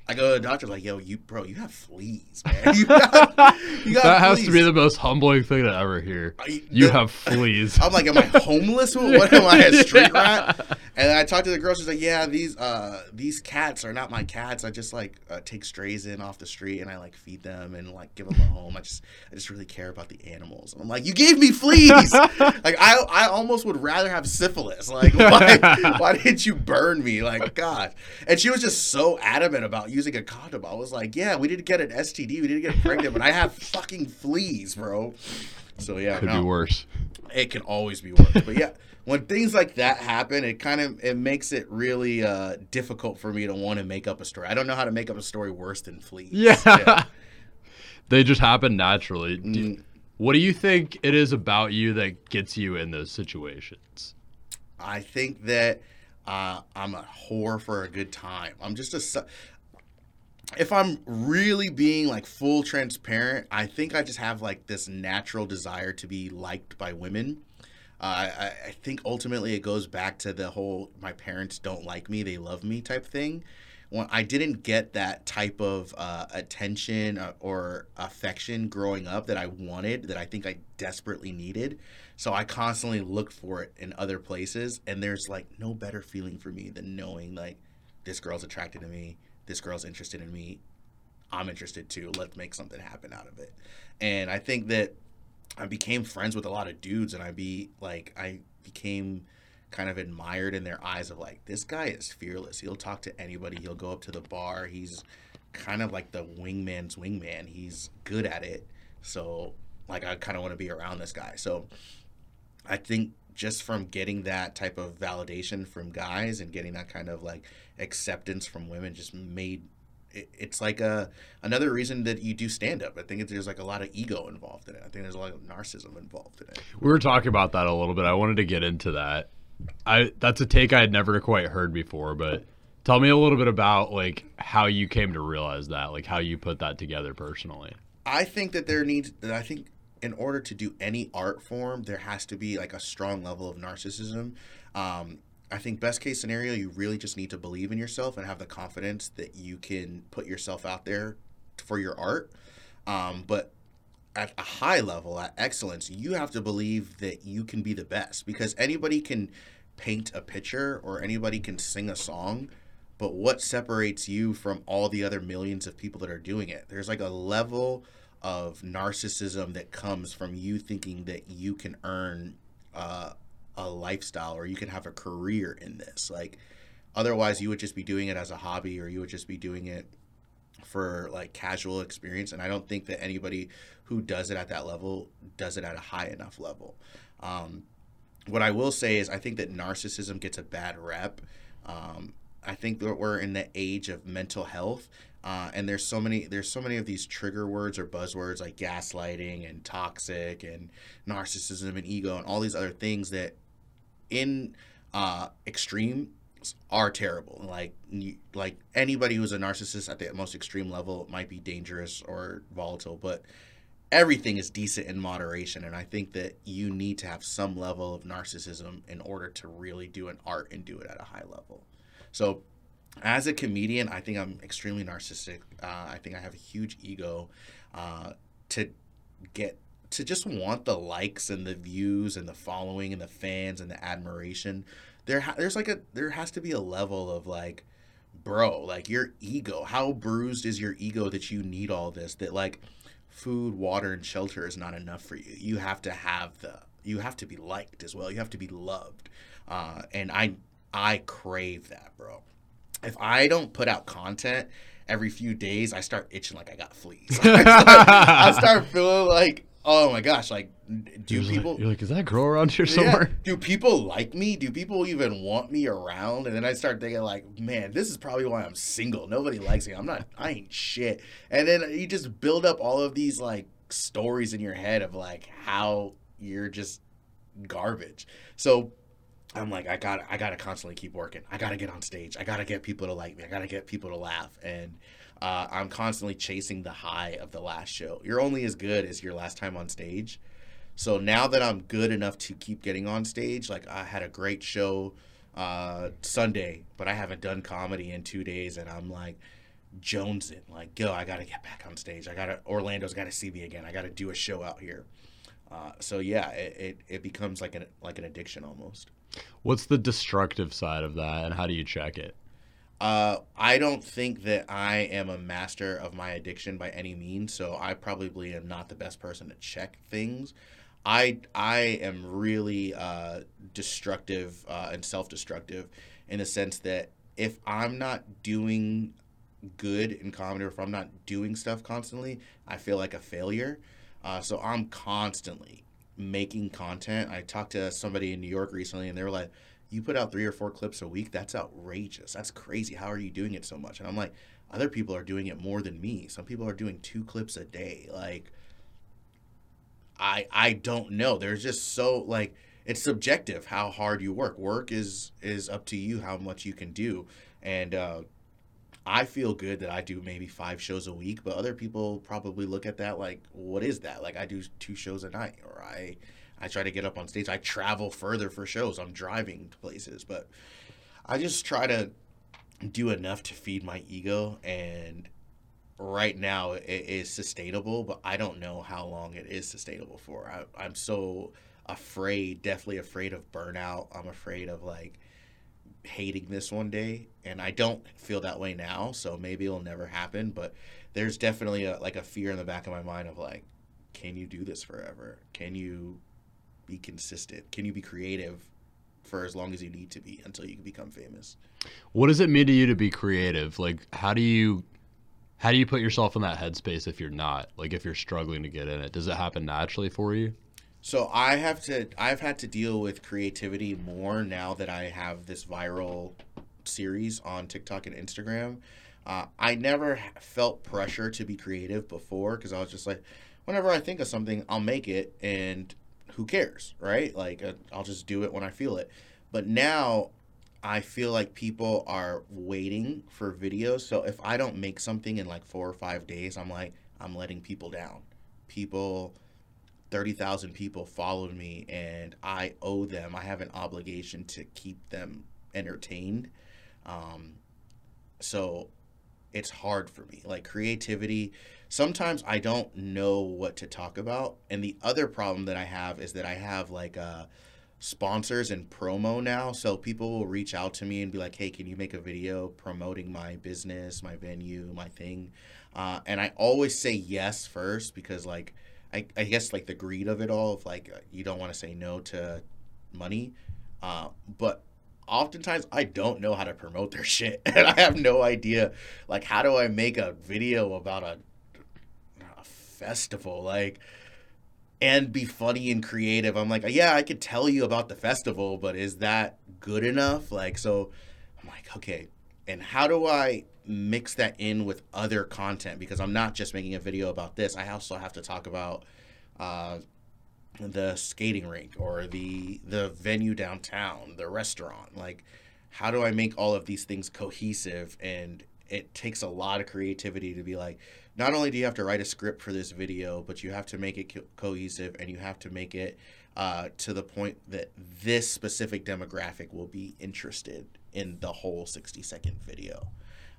Speaker 1: I go to the doctor, like, "Yo, you, bro, you have fleas, man. You got, you got
Speaker 3: That has to be the most humbling thing to ever hear.
Speaker 1: I-
Speaker 3: You
Speaker 1: the-
Speaker 3: have fleas.
Speaker 1: I'm like, am I homeless? What am I, a street rat? And I talked to the girl. She's like, yeah, these uh these cats are not my cats. I just like uh, take strays in off the street and I like feed them and like give them a home. I just I just really care about the animals. And I'm like, you gave me fleas. like I I almost would rather have syphilis. Like why why didn't you burn me? Like God. And she was just so adamant about using a condom. I was like, yeah, we didn't get an STD. We didn't get pregnant, but I have fucking fleas, bro. So yeah, It
Speaker 3: Could
Speaker 1: no
Speaker 3: be worse.
Speaker 1: it can always be worse. But yeah, when things like that happen, it kind of it makes it really uh, difficult for me to want to make up a story. I don't know how to make up a story worse than fleas.
Speaker 3: Yeah. they just happen naturally. Do-
Speaker 1: Mm.
Speaker 3: what do you think it is about you that gets you in those situations?
Speaker 1: I think that uh, I'm a whore for a good time. I'm just a. If I'm really being like full transparent, I think I just have like this natural desire to be liked by women. Uh, I, I think ultimately it goes back to the whole my parents don't like me, they love me type thing. When I didn't get that type of uh, attention uh, or affection growing up that I wanted, that I think I desperately needed. So I constantly looked for it in other places. And there's like no better feeling for me than knowing like this girl's attracted to me, this girl's interested in me, I'm interested too. Let's make something happen out of it. And I think that I became friends with a lot of dudes, and I be like, I became kind of admired in their eyes of like, this guy is fearless. He'll talk to anybody. He'll go up to the bar. He's kind of like the wingman's wingman. He's good at it. So like, I kind of want to be around this guy. So I think just from getting that type of validation from guys and getting that kind of like acceptance from women just made it, it's like a another reason that you do stand up. I think there's like a lot of ego involved in it. I think there's a lot of narcissism involved in it.
Speaker 3: We were talking about that a little bit. I wanted to get into that. I that's a take I had never quite heard before, but tell me a little bit about like how you came to realize that, like how you put that together personally.
Speaker 1: I think that there needs I think in order to do any art form, there has to be like a strong level of narcissism. Um, I think best case scenario, you really just need to believe in yourself and have the confidence that you can put yourself out there for your art. Um, but at a high level, at excellence, you have to believe that you can be the best because anybody can paint a picture or anybody can sing a song. But what separates you from all the other millions of people that are doing it? There's like a level of narcissism that comes from you thinking that you can earn uh, a lifestyle or you can have a career in this. Like, otherwise, you would just be doing it as a hobby or you would just be doing it for like casual experience. And I don't think that anybody who does it at that level does it at a high enough level. Um, what I will say is, I think that narcissism gets a bad rep. Um, I think that we're in the age of mental health, uh, and there's so many there's so many of these trigger words or buzzwords like gaslighting and toxic and narcissism and ego and all these other things that in uh, extreme are terrible. Like like anybody who's a narcissist at the most extreme level might be dangerous or volatile, but everything is decent in moderation and i think that you need to have some level of narcissism in order to really do an art and do it at a high level so as a comedian i think i'm extremely narcissistic uh, i think i have a huge ego uh, to get to just want the likes and the views and the following and the fans and the admiration there ha- there's like a there has to be a level of like bro like your ego how bruised is your ego that you need all this that like food, water, and shelter is not enough for you. You have to have the you have to be liked as well. You have to be loved, uh, and I I crave that, bro. If I don't put out content every few days, I start itching like I got fleas. I, start, I start feeling like oh my gosh, like do
Speaker 3: you're
Speaker 1: people?
Speaker 3: Like, you're like, is that girl around here somewhere?
Speaker 1: Yeah. Do people like me? Do people even want me around? And then I start thinking, like, man, this is probably why I'm single. Nobody likes me. I'm not. I ain't shit. And then you just build up all of these like stories in your head of like how you're just garbage. So I'm like, I got, I gotta constantly keep working. I gotta get on stage. I gotta get people to like me. I gotta get people to laugh. And uh, I'm constantly chasing the high of the last show. You're only as good as your last time on stage. So now that I'm good enough to keep getting on stage, like I had a great show uh, Sunday, but I haven't done comedy in two days, and I'm like jonesing, like, yo, I gotta get back on stage. I gotta Orlando's gotta see me again. I gotta do a show out here. Uh, so yeah, it, it, it becomes like an like an addiction almost.
Speaker 3: What's the destructive side of that, and how do you check it?
Speaker 1: Uh, I don't think that I am a master of my addiction by any means, so I probably am not the best person to check things. I I am really uh, destructive uh, and self destructive in the sense that if I'm not doing good in comedy or if I'm not doing stuff constantly, I feel like a failure. Uh, so I'm constantly making content. I talked to somebody in New York recently, and they were like, you put out three or four clips a week? That's outrageous. That's crazy. How are you doing it so much? And i'm like other people are doing it more than me. Some people are doing two clips a day. Like i i don't know. There's just so like it's subjective how hard you work. Work is is up to you how much you can do. And uh I feel good that I do maybe five shows a week, but other people probably look at that like, what is that? Like I do two shows a night, or I I try to get up on stage. I travel further for shows. I'm driving to places, but I just try to do enough to feed my ego. And right now, it is sustainable, but I don't know how long it is sustainable for. I, I'm so afraid, definitely afraid of burnout. I'm afraid of like hating this one day and i don't feel that way now so maybe it'll never happen but there's definitely a like a fear in the back of my mind of like can you do this forever? Can you be consistent? Can you be creative for as long as you need to be until you can become famous?
Speaker 3: What does it mean to you to be creative? Like, how do you how do you put yourself in that headspace if you're not? Like, if you're struggling to get in it, does it happen naturally for you?
Speaker 1: So I have to I've had to deal with creativity more now that I have this viral series on TikTok and Instagram. Uh, I never felt pressure to be creative before because I was just like, whenever I think of something, I'll make it, and who cares, right? Like uh, I'll just do it when I feel it. But now I feel like people are waiting for videos. So if I don't make something in like four or five days, I'm like, I'm letting people down. People, 30,000 people followed me, and I owe them, I have an obligation to keep them entertained. Um, so it's hard for me. Like creativity, sometimes I don't know what to talk about. And the other problem that I have is that I have like uh, sponsors and promo now. So people will reach out to me and be like, hey, can you make a video promoting my business, my venue, my thing? Uh, and I always say yes first because, like, I, I guess, like, the greed of it all, of like, uh, you don't want to say no to money. Uh, but oftentimes I don't know how to promote their shit, and I have no idea like how do I make a video about a, a festival like and be funny and creative. I'm like, yeah, I could tell you about the festival, but is that good enough? Like, so I'm like, okay, and how do I mix that in with other content because I'm not just making a video about this. I also have to talk about uh, the skating rink or the the venue downtown, the restaurant. Like, how do I make all of these things cohesive? And it takes a lot of creativity to be like, not only do you have to write a script for this video, but you have to make it co- cohesive and you have to make it uh, to the point that this specific demographic will be interested in the whole 60 second video.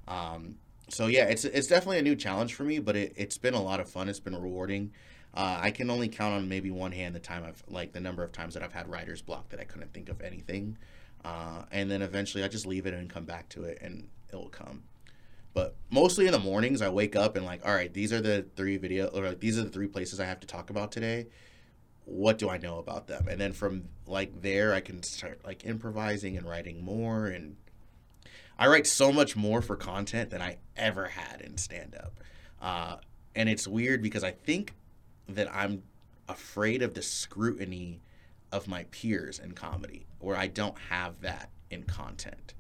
Speaker 1: Um, so yeah, it's it's definitely a new challenge for me, but it, it's been a lot of fun. It's been rewarding. Uh, I can only count on maybe one hand the time I've like the number of times that I've had writer's block that I couldn't think of anything, uh, and then eventually I just leave it and come back to it, and it will come. But mostly in the mornings, I wake up and like, all right, these are the three video or like, these are the three places I have to talk about today. What do I know about them? And then from like there, I can start like improvising and writing more. And I write so much more for content than I ever had in stand up. Uh, and it's weird because I think that I'm afraid of the scrutiny of my peers in comedy, where I don't have that in content.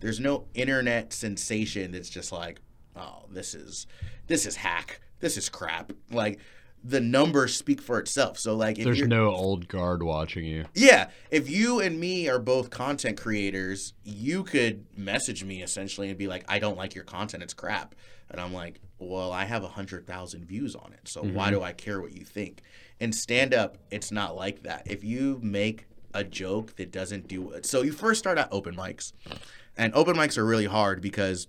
Speaker 1: There's no internet sensation that's just like, oh, this is this is hack. This is crap. Like the numbers speak for itself. So like if
Speaker 3: There's no old guard watching you.
Speaker 1: yeah, if you and me are both content creators, you could message me essentially and be like, "I don't like your content; it's crap." And I'm like, "Well, I have a hundred thousand views on it, so why mm-hmm. do I care what you think?" And stand up, it's not like that. If you make a joke that doesn't do it, so you first start at open mics, and open mics are really hard because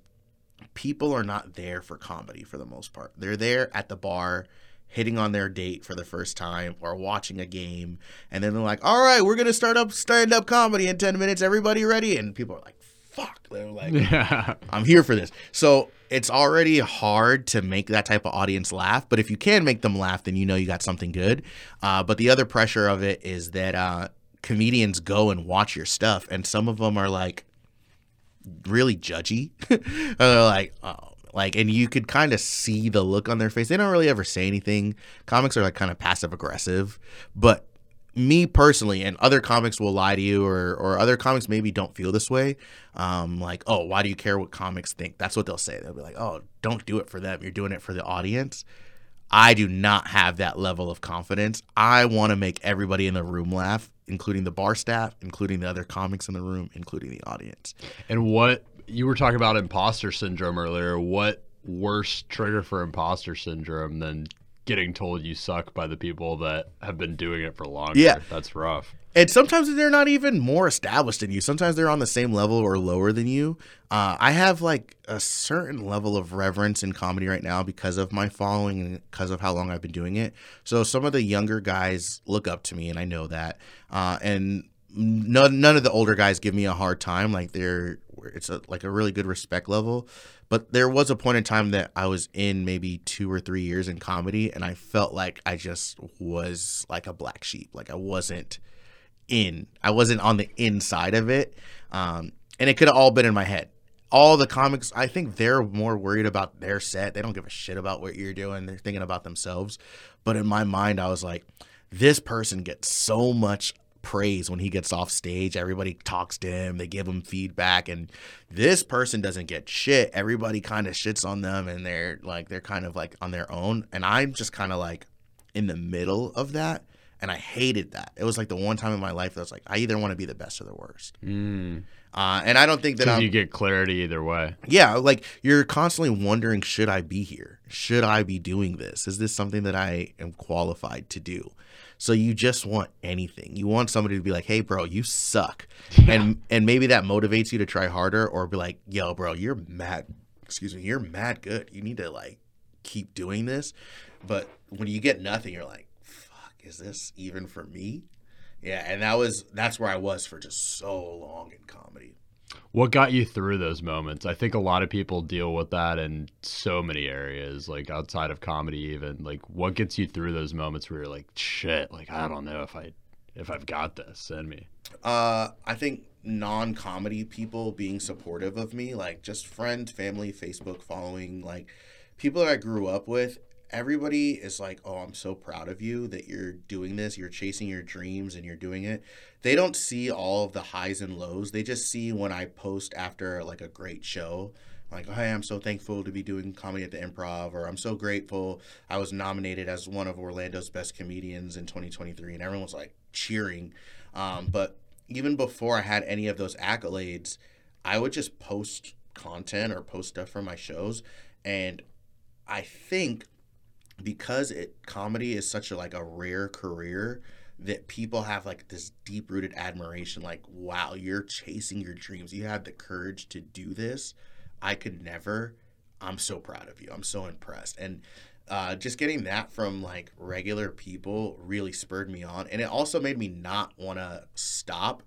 Speaker 1: people are not there for comedy for the most part. They're there at the bar hitting on their date for the first time or watching a game and then they're like, "All right, we're going to start up stand up comedy in 10 minutes. Everybody ready?" And people are like, "Fuck." They're like,
Speaker 3: Yeah.
Speaker 1: I'm here for this. So it's already hard to make that type of audience laugh. But if you can make them laugh, then you know you got something good. Uh, but the other pressure of it is that uh, comedians go and watch your stuff, and some of them are like really judgy. And they're like, oh, like, and you could kind of see the look on their face. They don't really ever say anything. Comics are like kind of passive aggressive, but me personally and other comics will lie to you or or other comics maybe don't feel this way um like oh why do you care what comics think? That's what they'll say. They'll be like oh don't do it for them. You're doing it for the audience. I do not have that level of confidence. I want to make everybody in the room laugh including the bar staff including the other comics in the room including the audience.
Speaker 3: And what you were talking about imposter syndrome earlier. What worse trigger for imposter syndrome than getting told you suck by the people that have been doing it for longer?
Speaker 1: Yeah.
Speaker 3: That's rough.
Speaker 1: And sometimes they're not even more established than you. Sometimes they're on the same level or lower than you. Uh, I have like a certain level of reverence in comedy right now because of my following and because of how long I've been doing it. So some of the younger guys look up to me, and I know that. Uh, and none none of the older guys give me a hard time. Like they're it's a, like a really good respect level. But there was a point in time that I was in maybe two or three years in comedy, and I felt like I just was like a black sheep. Like I wasn't in, I wasn't on the inside of it. Um, and it could have all been in my head. All the comics, I think they're more worried about their set. They don't give a shit about what you're doing. They're thinking about themselves. But in my mind, I was like, this person gets so much praise when he gets off stage. Everybody talks to him, they give him feedback, and this person doesn't get shit. Everybody kind of shits on them, and they're like they're kind of like on their own. And I'm just kind of like in the middle of that, and I hated that. It was like the one time in my life that I was like, I either want to be the best or the worst.
Speaker 3: Mm.
Speaker 1: Uh, and I don't think that I'm,
Speaker 3: you get clarity either way.
Speaker 1: yeah, like you're constantly wondering, should I be here? Should I be doing this? Is this something that I am qualified to do? So you just want anything. You want somebody to be like, "Hey, bro, you suck," and and maybe that motivates you to try harder, or be like, "Yo, bro, you're mad. Excuse me, you're mad good. You need to like keep doing this." But when you get nothing, you're like, "Fuck, is this even for me?" Yeah, and that was that's where I was for just so long in comedy.
Speaker 3: What got you through those moments? I think a lot of people deal with that in so many areas, like outside of comedy even. Like what gets you through those moments where you're like, shit, like I don't know if I if I've got this, send me.
Speaker 1: Uh, I think non-comedy people being supportive of me, like just friends, family, Facebook following, like people that I grew up with. Everybody is like, "Oh, I'm so proud of you that you're doing this. You're chasing your dreams and you're doing it." They don't see all of the highs and lows. They just see when I post after like a great show. Like, hey, I'm so thankful to be doing comedy at the improv, or I'm so grateful I was nominated as one of Orlando's best comedians in 2023. And everyone was like cheering. Um, but even before I had any of those accolades, I would just post content or post stuff from my shows. And I think because it comedy is such a like a rare career that people have like this deep rooted admiration like wow you're chasing your dreams. You had the courage to do this. I could never. I'm so proud of you. I'm so impressed. And uh, just getting that from like regular people really spurred me on. And it also made me not want to stop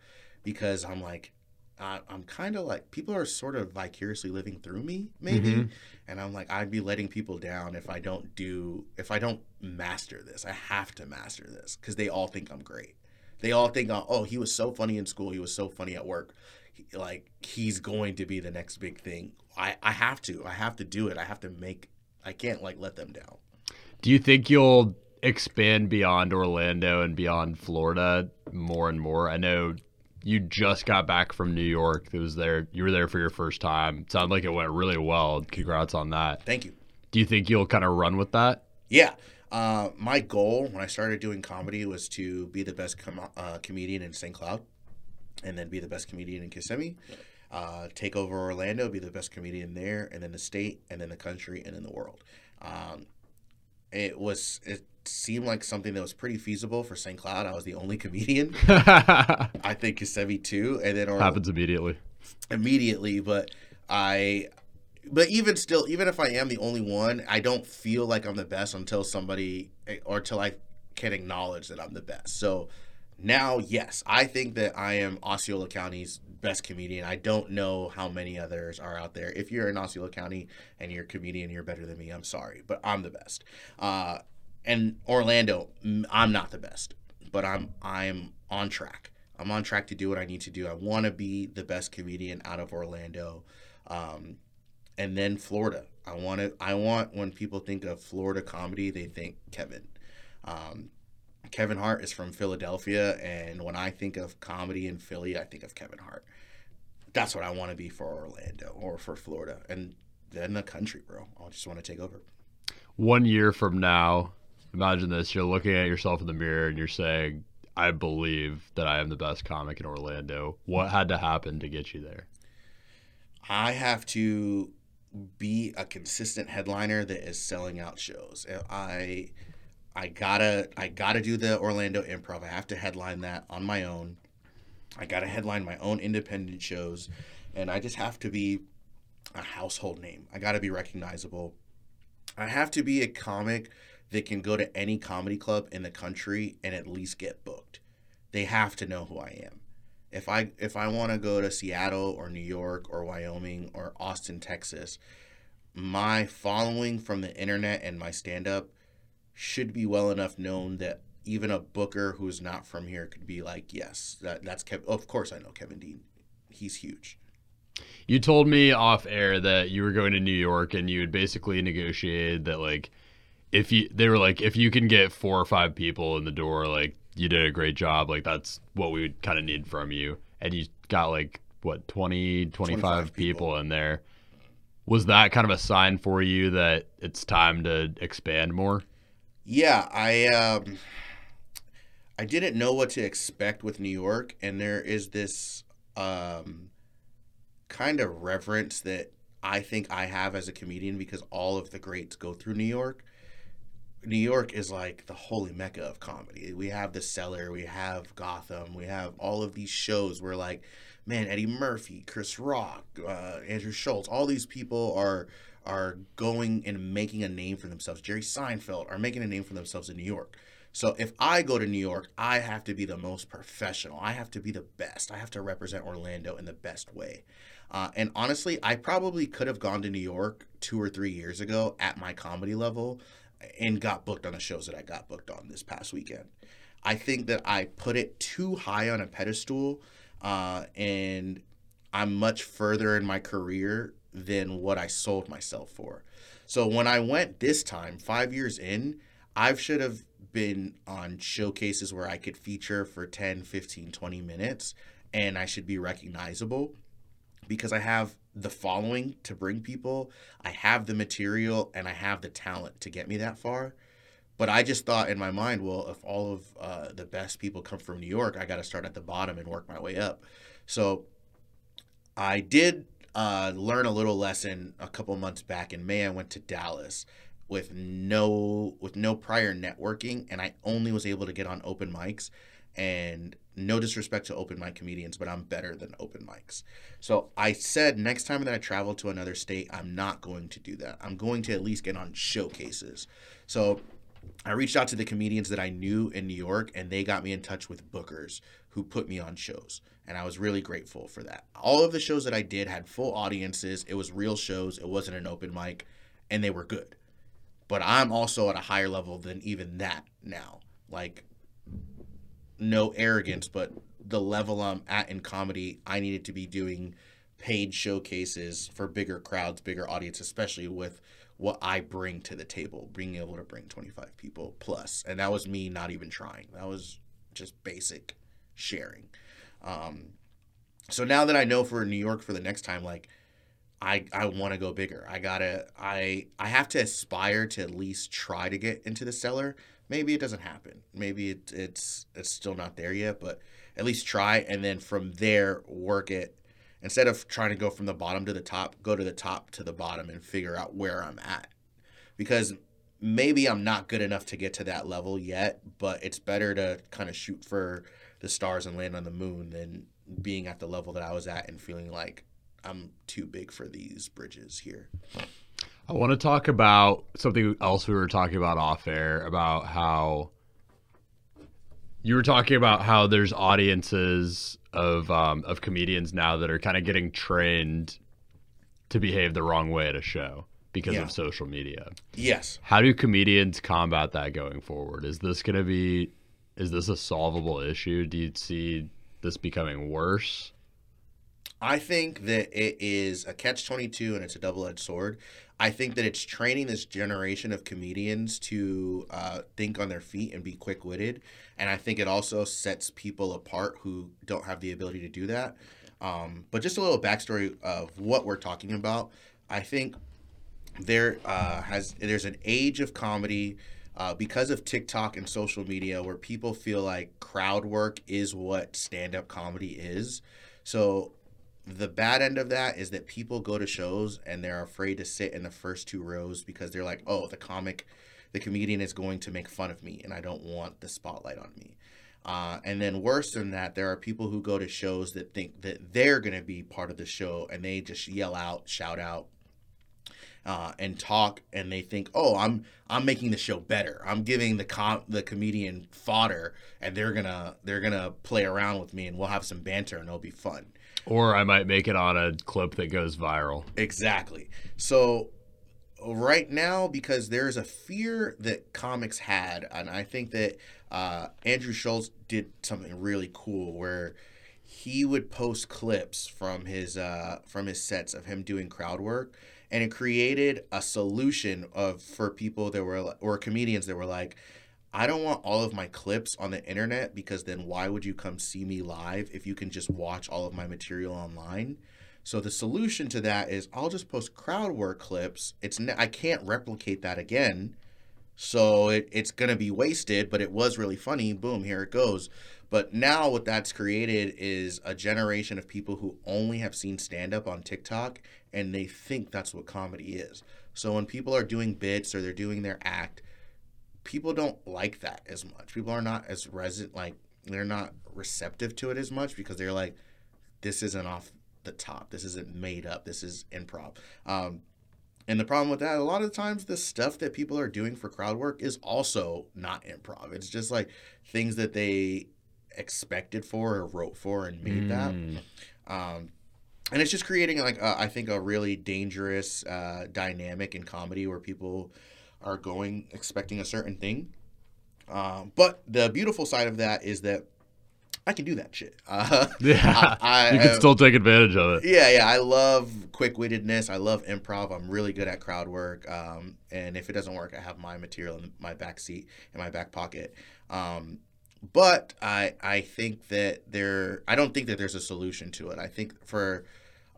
Speaker 1: because i'm like uh, i'm kind of like people are sort of vicariously living through me maybe.
Speaker 3: Mhm.
Speaker 1: and i'm like i'd be letting people down if i don't do if i don't master this. I have to master this because they all think i'm great. They all think oh he was so funny in school. He was so funny at work. He- like he's going to be the next big thing. I i have to. I have to do it. I have to make i can't like let them down.
Speaker 3: Do you think you'll expand beyond Orlando and beyond Florida more and more? I know you just got back from New York. It was there. You were there for your first time. It Sounded like it went really well. Congrats on that.
Speaker 1: thank you
Speaker 3: Do you think you'll kind of run with that?
Speaker 1: Yeah. Uh, my goal when I started doing comedy was to be the best com- uh, comedian in St. Cloud and then be the best comedian in Kissimmee. Uh, take over Orlando, be the best comedian there, and then the state, and then the country, and then the world. Um, it was, it seemed like something that was pretty feasible for St. Cloud. I was the only comedian. I think Kissimmee too. And then Orlando
Speaker 3: Happens immediately.
Speaker 1: immediately, but I but even still, even if I am the only one, I don't feel like I'm the best until somebody or until I can acknowledge that I'm the best. So now, yes, I think that I am Osceola County's best comedian. I don't know how many others are out there. If you're in Osceola County and you're a comedian, you're better than me. I'm sorry, but I'm the best. Uh, and Orlando, I'm not the best, but I'm I'm on track. I'm on track to do what I need to do. I want to be the best comedian out of Orlando, um, and then Florida. I want to. I want when people think of Florida comedy, they think Kevin. Um, Kevin Hart is from Philadelphia, and when I think of comedy in Philly, I think of Kevin Hart. That's what I want to be for Orlando or for Florida, and then the country, bro. I just want to take over.
Speaker 3: One year from now, imagine this: you're looking at yourself in the mirror and you're saying, "I believe that I am the best comic in Orlando." What had to happen to get you there?
Speaker 1: I have to be a consistent headliner that is selling out shows. I I gotta I gotta do the Orlando Improv. I have to headline that on my own. I gotta headline my own independent shows, and I just have to be a household name. I gotta be recognizable. I have to be a comic that can go to any comedy club in the country and at least get booked. They have to know who I am. If I if I want to go to Seattle or New York or Wyoming or Austin, Texas, my following from the internet and my stand up should be well enough known that even a booker who's not from here could be like, yes, that, that's Kevin. Of course, I know Kevin Deane. He's huge.
Speaker 3: You told me off air that you were going to New York and you had basically negotiated that like if you they were like if you can get four or five people in the door like you did a great job like that's what we would kind of need from you and you got like what 20 25,
Speaker 1: 25
Speaker 3: people.
Speaker 1: people.
Speaker 3: in there was that kind of a sign for you that it's time to expand more
Speaker 1: Yeah, I um, I didn't know what to expect with New York, and there is this um, kind of reverence that I think I have as a comedian because all of the greats go through New York. New York is like the holy mecca of comedy. We have the Cellar, we have Gotham, we have all of these shows where like, man, Eddie Murphy, Chris Rock, uh, Andrew Schulz, all these people are are going and making a name for themselves. Jerry Seinfeld are making a name for themselves in New York. So if I go to New York, I have to be the most professional. I have to be the best. I have to represent Orlando in the best way. Uh, and honestly, I probably could have gone to New York two or three years ago at my comedy level and got booked on the shows that I got booked on this past weekend. I think that I put it too high on a pedestal, uh, and I'm much further in my career than what I sold myself for. So when I went this time, five years in, I should have been on showcases where I could feature for 10, 15, 20 minutes, and I should be recognizable because I have the following to bring people, I have the material, and I have the talent to get me that far. But I just thought in my mind, well, if all of uh, the best people come from New York, I got to start at the bottom and work my way up. So I did uh, learn a little lesson a couple months back in May. I went to Dallas with no with no prior networking, and I only was able to get on open mics. And no disrespect to open mic comedians, but I'm better than open mics. So I said next time that I travel to another state, I'm not going to do that. I'm going to at least get on showcases. So I reached out to the comedians that I knew in New York, and they got me in touch with bookers who put me on shows. And I was really grateful for that. All of the shows that I did had full audiences. It was real shows. It wasn't an open mic, and they were good. But I'm also at a higher level than even that now. Like, no arrogance, but the level I'm at in comedy, I needed to be doing paid showcases for bigger crowds, bigger audience, especially with what I bring to the table, being able to bring 25 people plus. And that was me not even trying. That was just basic sharing. Um, so now that I know for New York for the next time, like I I want to go bigger. I gotta I I have to aspire to at least try to get into the cellar. Maybe it doesn't happen. Maybe it, it's it's still not there yet, but at least try and then from there work it. Instead of trying to go from the bottom to the top, go to the top to the bottom and figure out where I'm at. Because maybe I'm not good enough to get to that level yet, but it's better to kind of shoot for the stars and land on the moon than being at the level that I was at and feeling like I'm too big for these bridges here.
Speaker 3: I want to talk about something else we were talking about off air about how you were talking about how there's audiences of um, of comedians now that are kind of getting trained to behave the wrong way at a show because
Speaker 1: Yeah.
Speaker 3: of social media.
Speaker 1: Yes.
Speaker 3: How do comedians combat that going forward? Is this going to be is this a solvable issue? Do you see this becoming worse?
Speaker 1: I think that it is a catch 22 and it's a double edged sword. I think that it's training this generation of comedians to uh, think on their feet and be quick witted. And I think it also sets people apart who don't have the ability to do that. Um, but just a little backstory of what we're talking about. I think there uh, has there's an age of comedy uh, because of TikTok and social media where people feel like crowd work is what stand up comedy is. So the bad end of that is that people go to shows and they're afraid to sit in the first two rows because they're like, oh, the comic, the comedian is going to make fun of me and I don't want the spotlight on me. Uh, and then worse than that, there are people who go to shows that think that they're going to be part of the show and they just yell out, shout out, uh, and talk, and they think, "Oh, I'm I'm making the show better. I'm giving the com- the comedian fodder, and they're gonna they're gonna play around with me, and we'll have some banter, and it'll be fun."
Speaker 3: Or I might make it on a clip that goes viral.
Speaker 1: Exactly. So right now because there's a fear that comics had, and I think that uh, Andrew Schulz did something really cool where he would post clips from his uh, from his sets of him doing crowd work, and it created a solution of for people that were or comedians that were like. I don't want all of my clips on the internet because then why would you come see me live if you can just watch all of my material online? So the solution to that is I'll just post crowd work clips. It's ne- I can't replicate that again. So it, it's going to be wasted, but it was really funny. Boom, here it goes. But now what that's created is a generation of people who only have seen stand up on TikTok and they think that's what comedy is. So when people are doing bits or they're doing their act, people don't like that as much. People are not as resident like they're not receptive to it as much because they're like this isn't off the top. This isn't made up. This is improv. Um, and the problem with that, a lot of times, the stuff that people are doing for crowd work is also not improv. It's just like things that they expected for or wrote for and made that. Um, and it's just creating like a, I think a really dangerous uh, dynamic in comedy where people are going expecting a certain thing. Um, but the beautiful side of that is that I can do that shit. Uh,
Speaker 3: Yeah,
Speaker 1: I-
Speaker 3: you can
Speaker 1: I-
Speaker 3: still take advantage of it.
Speaker 1: yeah, yeah. I love quick wittedness. I love improv. I'm really good at crowd work. Um, and if it doesn't work, I have my material in my back seat in my back pocket. Um, but I I think that there I don't think that there's a solution to it. I think for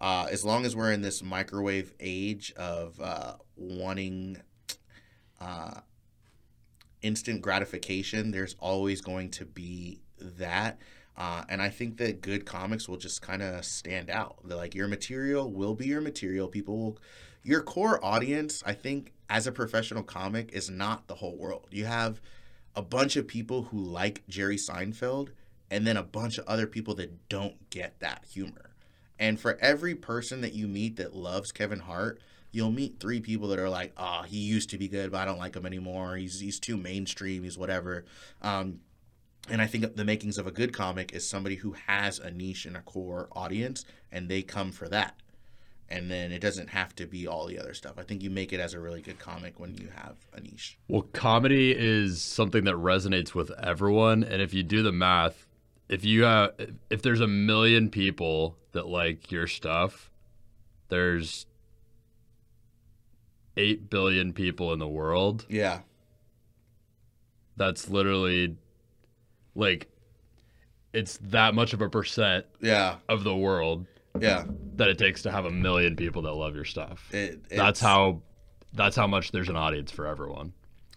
Speaker 1: uh, as long as we're in this microwave age of uh, wanting uh, instant gratification, there's always going to be that. Uh, and I think that good comics will just kind of stand out. They're like your material will be your material. People will, your core audience, I think, as a professional comic, is not the whole world. You have a bunch of people who like Jerry Seinfeld, and then a bunch of other people that don't get that humor. And for every person that you meet that loves Kevin Hart, you'll meet three people that are like, "Ah, he used to be good, but I don't like him anymore. He's he's too mainstream. He's whatever." Um, and I think the makings of a good comic is somebody who has a niche and a core audience, and they come for that. And then it doesn't have to be all the other stuff. I think you make it as a really good comic when you have a niche.
Speaker 3: Well, comedy is something that resonates with everyone, and if you do the math, if you have, if there's a million people that like your stuff, there's eight billion people in the world.
Speaker 1: Yeah,
Speaker 3: That's literally like it's that much of a percent
Speaker 1: yeah,
Speaker 3: of the world
Speaker 1: yeah.
Speaker 3: that it takes to have a million people that love your stuff.
Speaker 1: It,
Speaker 3: That's how that's how much there's an audience for everyone.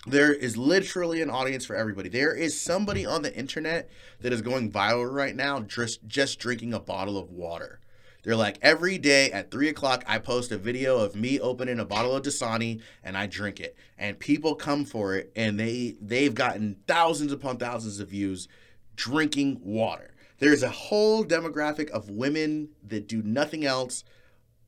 Speaker 1: there is literally an audience for everybody. There is somebody on the internet that is going viral right now just just drinking a bottle of water. They're like every day at three o'clock, I post a video of me opening a bottle of Dasani and I drink it, and people come for it, and they they've gotten thousands upon thousands of views drinking water. There's a whole demographic of women that do nothing else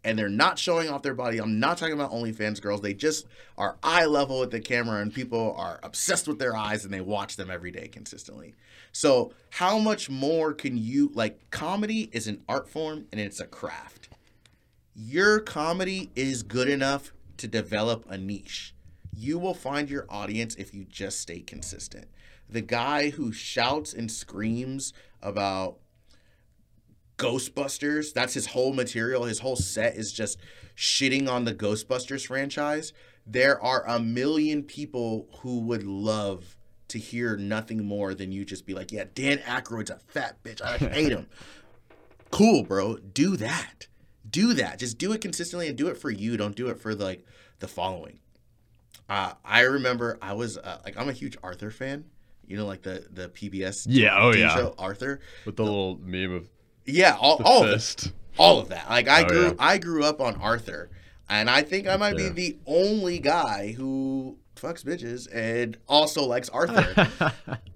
Speaker 1: and they're not showing off their body. I'm not talking about OnlyFans girls. They just are eye level with the camera, and people are obsessed with their eyes, and they watch them every day consistently. So, how much more can you like? Comedy is an art form, and it's a craft. Your comedy is good enough to develop a niche. You will find your audience if you just stay consistent. The guy who shouts and screams about Ghostbusters. That's his whole material. His whole set is just shitting on the Ghostbusters franchise. There are a million people who would love to hear nothing more than you just be like, yeah, Dan Aykroyd's a fat bitch. I hate him. cool, bro. Do that. Do that. Just do it consistently and do it for you. Don't do it for like the following. Uh, I remember I was uh, like, I'm a huge Arthur fan. You know, like the the PBS
Speaker 3: Yeah, oh
Speaker 1: TV
Speaker 3: yeah.
Speaker 1: show Arthur.
Speaker 3: With the little meme of
Speaker 1: Yeah, all,
Speaker 3: the
Speaker 1: all of all of that. Like I
Speaker 3: Oh,
Speaker 1: grew
Speaker 3: yeah.
Speaker 1: I grew up on Arthur, and I think I might be the only guy who fucks bitches and also likes Arthur.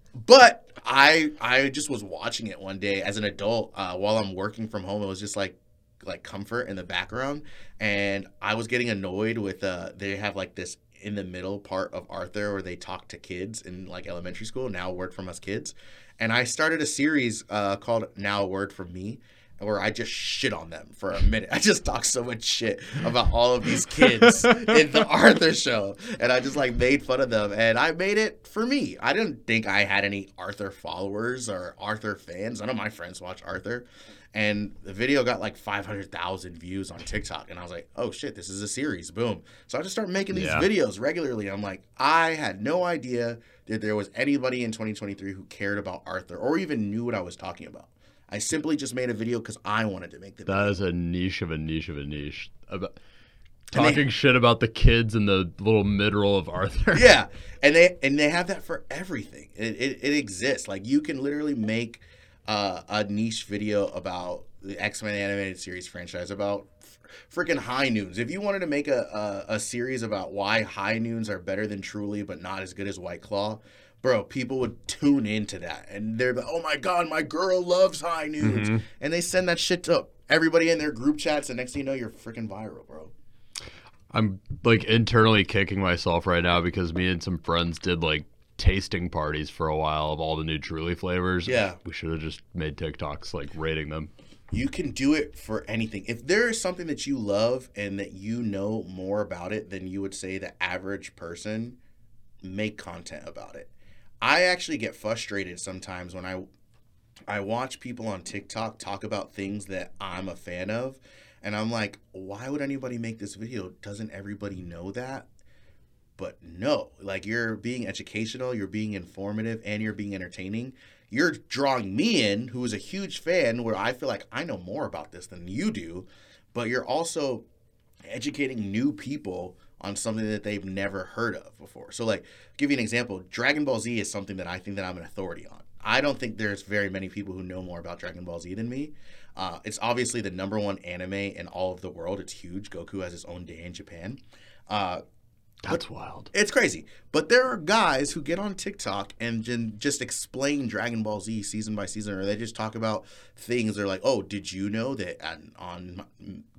Speaker 1: but I I just was watching it one day as an adult uh, while I'm working from home. It was just like like comfort in the background, and I was getting annoyed with uh they have like this in the middle part of Arthur where they talk to kids in like elementary school. Now word from us kids, and I started a series uh, called Now Word from Me. Where I just shit on them for a minute. I just talk so much shit about all of these kids in the Arthur show. And I just like made fun of them. And I made it for me. I didn't think I had any Arthur followers or Arthur fans. None of my friends watch Arthur. And the video got like 500,000 views on TikTok. And I was like, oh shit, this is a series. Boom. So I just started making these
Speaker 3: Yeah.
Speaker 1: videos regularly. I'm like, I had no idea that there was anybody in 2023 who cared about Arthur or even knew what I was talking about. I simply just made a video because I wanted to make the video.
Speaker 3: That is a niche of a niche of a niche. About
Speaker 1: And they-
Speaker 3: talking shit about the kids and the little mid roll of Arthur.
Speaker 1: yeah, and they and they have that for everything. It, it, it exists. Like you can literally make uh, a niche video about the X Men animated series franchise about freaking High Noons. If you wanted to make a, a a series about why High Noons are better than Truly but not as good as White Claw. Bro, people would tune into that, and they're like, "Oh my god, my girl loves High Noons," mm-hmm. and they send that shit to everybody in their group chats, and next thing you know, you're freaking viral, bro.
Speaker 3: I'm like internally kicking myself right now because me and some friends did like tasting parties for a while of all the new Truly flavors.
Speaker 1: Yeah.
Speaker 3: We should have just made TikToks like rating them.
Speaker 1: You can do it for anything. If there is something that you love and that you know more about it than you would say the average person, make content about it. I actually get frustrated sometimes when I I watch people on TikTok talk about things that I'm a fan of and I'm like, why would anybody make this video? Doesn't everybody know that? But no, like you're being educational, you're being informative, and you're being entertaining. You're drawing me in, who is a huge fan, where I feel like I know more about this than you do, but you're also educating new people on something that they've never heard of before. So, like, give you an example Dragon Ball Z is something that I think that I'm an authority on. I don't think there's very many people who know more about Dragon Ball Z than me. Uh, it's obviously the number one anime in all of the world. It's huge. Goku has his own day in Japan. Uh,
Speaker 3: That's wild.
Speaker 1: it's crazy. But there are guys who get on TikTok and just explain Dragon Ball Z season by season, or they just talk about things. They're like, oh, did you know that on,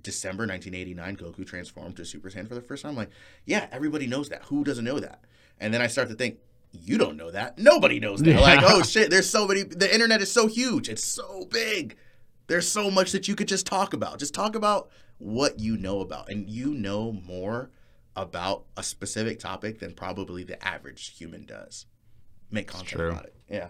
Speaker 1: December 1989, Goku transformed to Super Saiyan for the first time? I'm like, yeah, everybody knows that. Who doesn't know that? And then I start to think, you don't know that. Nobody knows that. Like, oh shit, there's so many. The internet is so huge. It's so big. There's so much that you could just talk about. Just talk about what you know about, and you know more about a specific topic than probably the average human does. Make content about it. Yeah.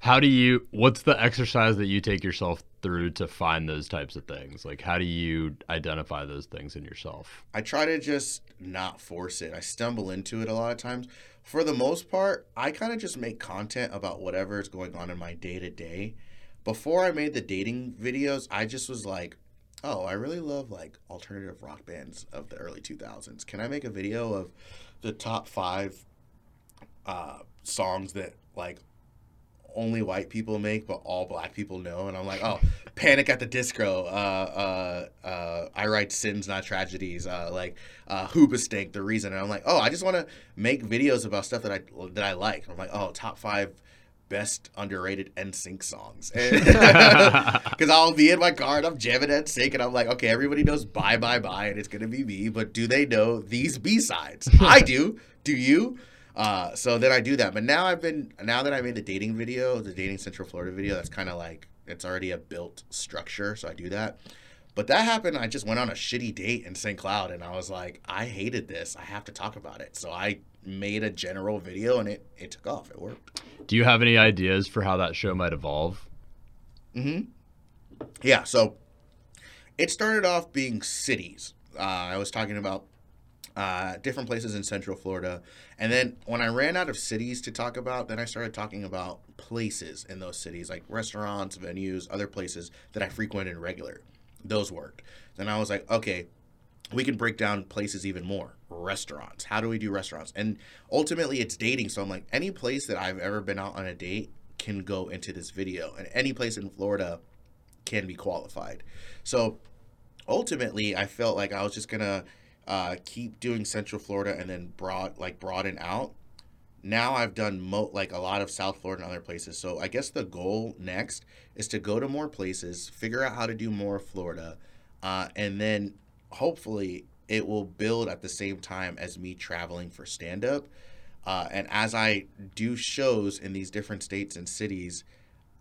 Speaker 3: How do you what's the exercise that you take yourself through to find those types of things? Like how do you identify those things in yourself?
Speaker 1: I try to just not force it. I stumble into it a lot of times. For the most part, I kind of just make content about whatever is going on in my day to day. Before I made the dating videos, I just was like, oh, I really love like alternative rock bands of the early 2000s. Can I make a video of the top five uh, songs that like only white people make, but all black people know. And I'm like, oh, Panic at the Disco, uh, uh, uh, I Write Sins, Not Tragedies, uh, like uh, Hoobastank, The Reason. And I'm like, oh, I just want to make videos about stuff that I that I like. I'm like, oh, top five best underrated NSYNC songs. Because I'll be in my car and I'm jamming NSYNC and I'm like, okay, everybody knows Bye Bye Bye and it's going to be me, but do they know these B-sides? I do. Do you? Uh, so then I do that. But now I've been now that I made the dating video, the dating Central Florida video, that's kind of like it's already a built structure. So I do that. But that happened. I just went on a shitty date in St. Cloud, and I was like, I hated this. I have to talk about it. So I made a general video, and it it took off. It worked.
Speaker 3: Do you have any ideas for how that show might evolve? Hmm.
Speaker 1: Yeah. So it started off being cities. Uh, I was talking about uh, different places in Central Florida. And then when I ran out of cities to talk about, then I started talking about places in those cities, like restaurants, venues, other places that I frequented regular. Those worked. Then I was like, okay, we can break down places even more. Restaurants. How do we do restaurants? And ultimately, it's dating. So I'm like, any place that I've ever been out on a date can go into this video, and any place in Florida can be qualified. So ultimately, I felt like I was just gonna uh, keep doing Central Florida and then broad like broaden out. Now I've done mo- like a lot of South Florida and other places. So I guess the goal next is to go to more places, figure out how to do more Florida, uh, and then hopefully it will build at the same time as me traveling for stand up. Uh, and as I do shows in these different states and cities,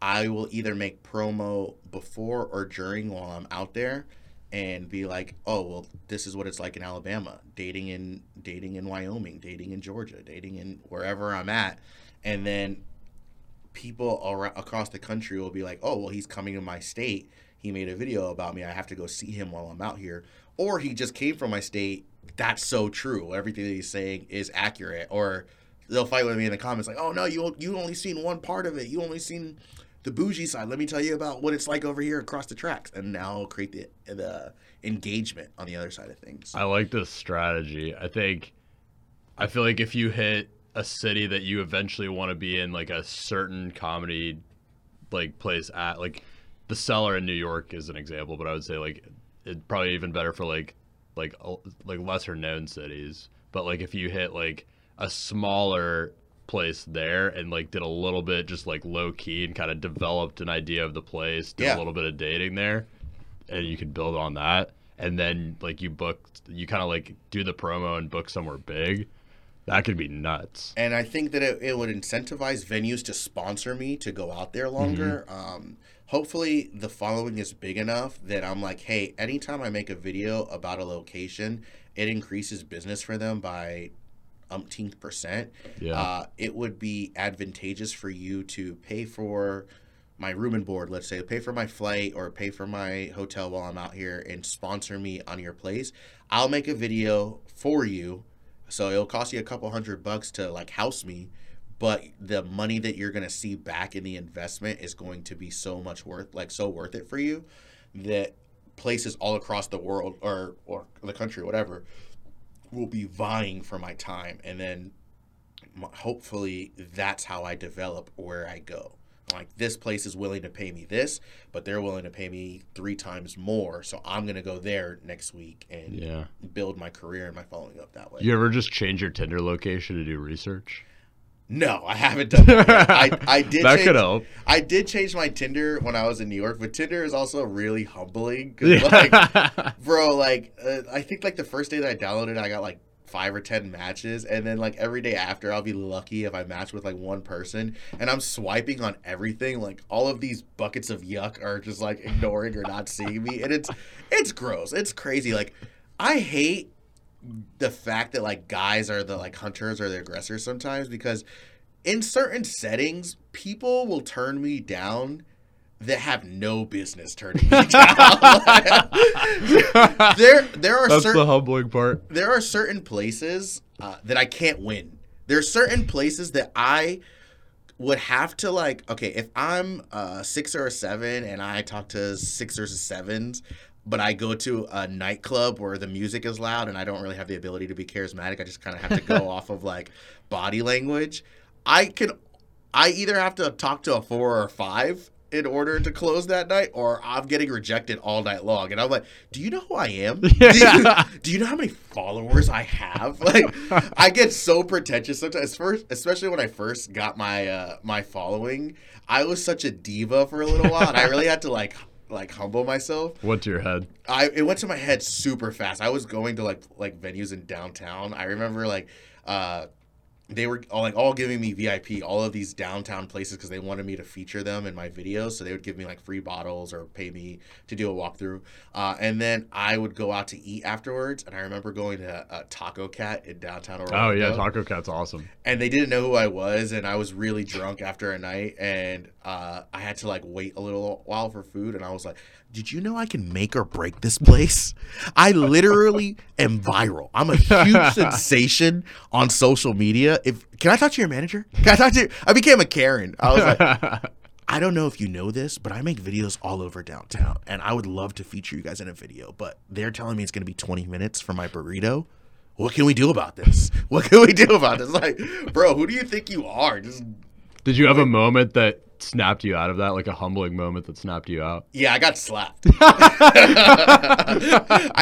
Speaker 1: I will either make promo before or during while I'm out there and be like, "Oh, well, this is what it's like in Alabama, dating in dating in Wyoming, dating in Georgia, dating in wherever I'm at." And then people across the country will be like, "Oh, well, he's coming to my state. He made a video about me. I have to go see him while I'm out here." Or he just came from my state. That's so true. Everything that he's saying is accurate. Or they'll fight with me in the comments like, "Oh no, you you only seen one part of it. You only seen the bougie side. Let me tell you about what it's like over here across the tracks." And now create the the engagement on the other side of things.
Speaker 3: I like this strategy. I think I feel like if you hit a city that you eventually want to be in like a certain comedy like place at like the cellar in New York is an example, but I would say like it probably even better for like like uh, like lesser known cities. But like if you hit like a smaller place there and like did a little bit just like low key and kind of developed an idea of the place, did
Speaker 1: Yeah.
Speaker 3: a little bit of dating there, and you could build on that. And then like you book, you kind of like do the promo and book somewhere big. That could be nuts.
Speaker 1: and I think that it, it would incentivize venues to sponsor me to go out there longer. Um, hopefully, the following is big enough that I'm like, hey, anytime I make a video about a location, it increases business for them by umpteenth percent.
Speaker 3: Yeah.
Speaker 1: Uh, it would be advantageous for you to pay for my room and board, let's say, pay for my flight or pay for my hotel while I'm out here and sponsor me on your place. I'll make a video for you. So it'll cost you a couple hundred bucks to like house me, but the money that you're going to see back in the investment is going to be so much worth like so worth it for you that places all across the world or or the country whatever will be vying for my time and then hopefully that's how I develop where I go. Like this place is willing to pay me this, but they're willing to pay me three times more. So I'm gonna go there next week and
Speaker 3: Yeah.
Speaker 1: build my career and my following up that way.
Speaker 3: You ever just change your Tinder location to do research?
Speaker 1: No, I haven't done that. Yet. I I did.
Speaker 3: that
Speaker 1: change,
Speaker 3: could help.
Speaker 1: I did change my Tinder when I was in New York, but Tinder is also really humbling. 'cause, like,
Speaker 3: Yeah.
Speaker 1: bro like uh, i think like the first day that i downloaded i got like five or ten matches and then like every day after i'll be lucky if i match with like one person and i'm swiping on everything like all of these buckets of yuck are just like ignoring or not seeing me and it's it's gross it's crazy like i hate the fact that like guys are the like hunters or the aggressors sometimes because in certain settings people will turn me down that have no business turning me down. there, there are
Speaker 3: That's
Speaker 1: certain
Speaker 3: the humbling part.
Speaker 1: there are certain places uh, that I can't win. There are certain places that I would have to like. Okay, if I'm a six or a seven and I talk to sixers or sevens, but I go to a nightclub where the music is loud and I don't really have the ability to be charismatic. I just kind of have to go off of like body language. I can. I either have to talk to a four or five in order to close that night, or I'm getting rejected all night long. And I'm like, do you know who I am? Do, you, do you know how many followers I have? Like, I get so pretentious sometimes. First, especially when I first got my uh, my following, I was such a diva for a little while, and I really had to like like humble myself.
Speaker 3: Went to your head?
Speaker 1: I it went to my head super fast. I was going to like like venues in downtown. I remember like uh they were all like all giving me VIP, all of these downtown places because they wanted me to feature them in my videos. So they would give me like free bottles or pay me to do a walkthrough. Uh, and then I would go out to eat afterwards. And I remember going to uh, Taco Cat in downtown Orlando
Speaker 3: Oh yeah, Taco Cat's awesome.
Speaker 1: and they didn't know who I was, and I was really drunk after a night, and uh, I had to like wait a little while for food, and I was like, "Did you know I can make or break this place? I literally am viral. I'm a huge sensation on social media. If can I talk to your manager? Can I talk to? You? I became a Karen. I was like, I don't know if you know this, but I make videos all over downtown, and I would love to feature you guys in a video. But they're telling me it's going to be 20 minutes for my burrito. What can we do about this? What can we do about this? Like, bro, who do you think you are? Just
Speaker 3: Did you have a moment that snapped you out of that, like a humbling moment that snapped you out?
Speaker 1: yeah, I got slapped. I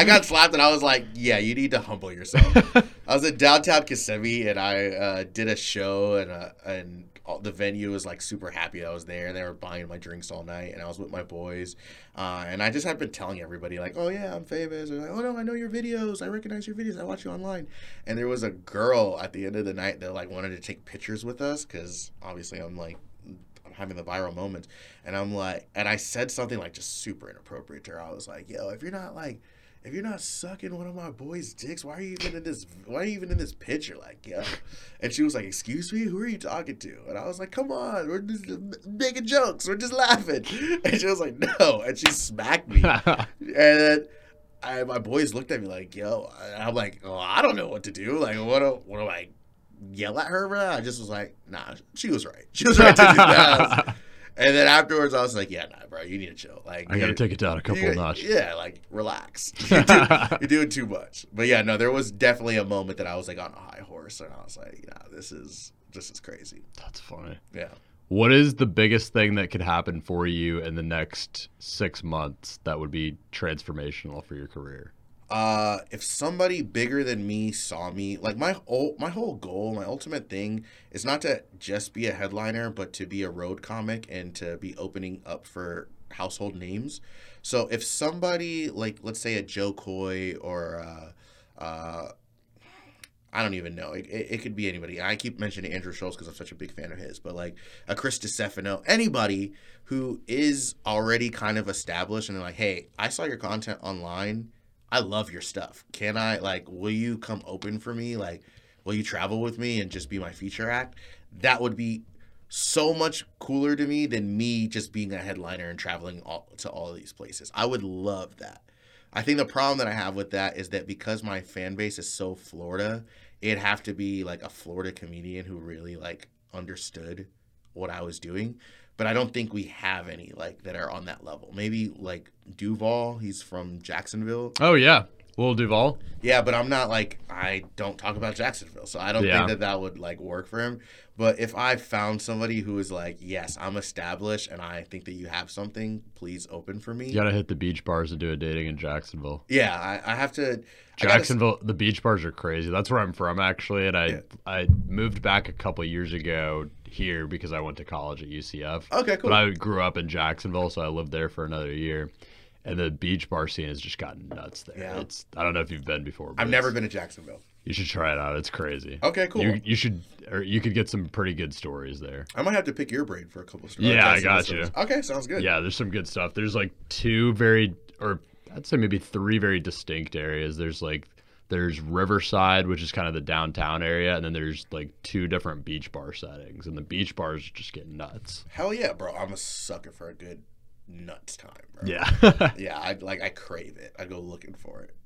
Speaker 1: got slapped, and I was like, yeah, you need to humble yourself. I was in downtown Kissimmee, and I uh, did a show, and uh, and all, the venue was like super happy I was there. And they were buying my drinks all night, and I was with my boys. Uh, and I just had been telling everybody like, "Oh yeah, I'm famous." Or like, "Oh no, I know your videos. I recognize your videos. I watch you online." And there was a girl at the end of the night that like wanted to take pictures with us because obviously I'm like I'm having the viral moments, and I'm like, and I said something like just super inappropriate to her. I was like, yo, if you're not like. If you're not sucking one of my boys' dicks, why are you even in this? Why are you even in this picture? Like, yo. And she was like, "Excuse me, who are you talking to?" And I was like, "Come on, we're just making jokes. We're just laughing." And she was like, "No," and she smacked me. and then I, my boys looked at me like, "Yo," and I'm like, "Oh, I don't know what to do. Like, what? Do, what do I yell at her?" I just was like, "Nah, she was right. She was right to do that." and then afterwards, I was like, "Yeah, nah, bro, you need to chill. Like,
Speaker 3: I gotta take it down a couple
Speaker 1: you-
Speaker 3: of notches.
Speaker 1: Yeah, like relax. You're, do- you're doing too much. But yeah, no, there was definitely a moment that I was like on a high horse, and I was like, "Yeah, this is this is crazy."
Speaker 3: That's funny.
Speaker 1: Yeah.
Speaker 3: What is the biggest thing that could happen for you in the next six months that would be transformational for your career?
Speaker 1: Uh if somebody bigger than me saw me like my whole my whole goal my ultimate thing is not to just be a headliner but to be a road comic and to be opening up for household names so if somebody like let's say a Jo Koy or uh uh I don't even know. It, it, it could be anybody. I keep mentioning Andrew Schulz because I'm such a big fan of his, but like a Chris DiStefano, anybody who is already kind of established and they're like, hey, I saw your content online. I love your stuff. Can I like will you come open for me? Like will you travel with me and just be my feature act? That would be so much cooler to me than me just being a headliner and traveling all, to all these places. I would love that. I think the problem that I have with that is that because my fan base is so Florida, it'd have to be like a Florida comedian who really like understood what I was doing. But I don't think we have any like that are on that level. Maybe like Duval, he's from Jacksonville.
Speaker 3: Oh yeah, Will Duval.
Speaker 1: Yeah, but I'm not like I don't talk about Jacksonville, so I don't
Speaker 3: Yeah.
Speaker 1: think that that would like work for him. But if I found somebody who is like, yes, I'm established, and I think that you have something, please open for me.
Speaker 3: You gotta hit the beach bars and do a dating in Jacksonville.
Speaker 1: Yeah, I, I have to. I gotta-
Speaker 3: Jacksonville, the beach bars are crazy. That's where I'm from, actually. And I
Speaker 1: Yeah.
Speaker 3: I moved back a couple years ago here because I went to college at UCF.
Speaker 1: Okay, cool.
Speaker 3: But I grew up in Jacksonville, so I lived there for another year. And the beach bar scene has just gotten nuts there.
Speaker 1: Yeah.
Speaker 3: It's I don't know if you've been before.
Speaker 1: I've never been to Jacksonville.
Speaker 3: You should try it out. It's crazy.
Speaker 1: Okay, cool.
Speaker 3: You, you should, or you could get some pretty good stories there.
Speaker 1: I might have to pick your brain for a couple of stories.
Speaker 3: Yeah, I got you.
Speaker 1: Okay, sounds good.
Speaker 3: Yeah, there's some good stuff. There's like two very, or I'd say maybe three very distinct areas. There's like, there's Riverside, which is kind of the downtown area, and then there's like two different beach bar settings, and the beach bars just get nuts.
Speaker 1: Hell yeah, bro. I'm a sucker for a good nuts time, bro.
Speaker 3: Yeah.
Speaker 1: Yeah, I like I crave it. I go looking for it.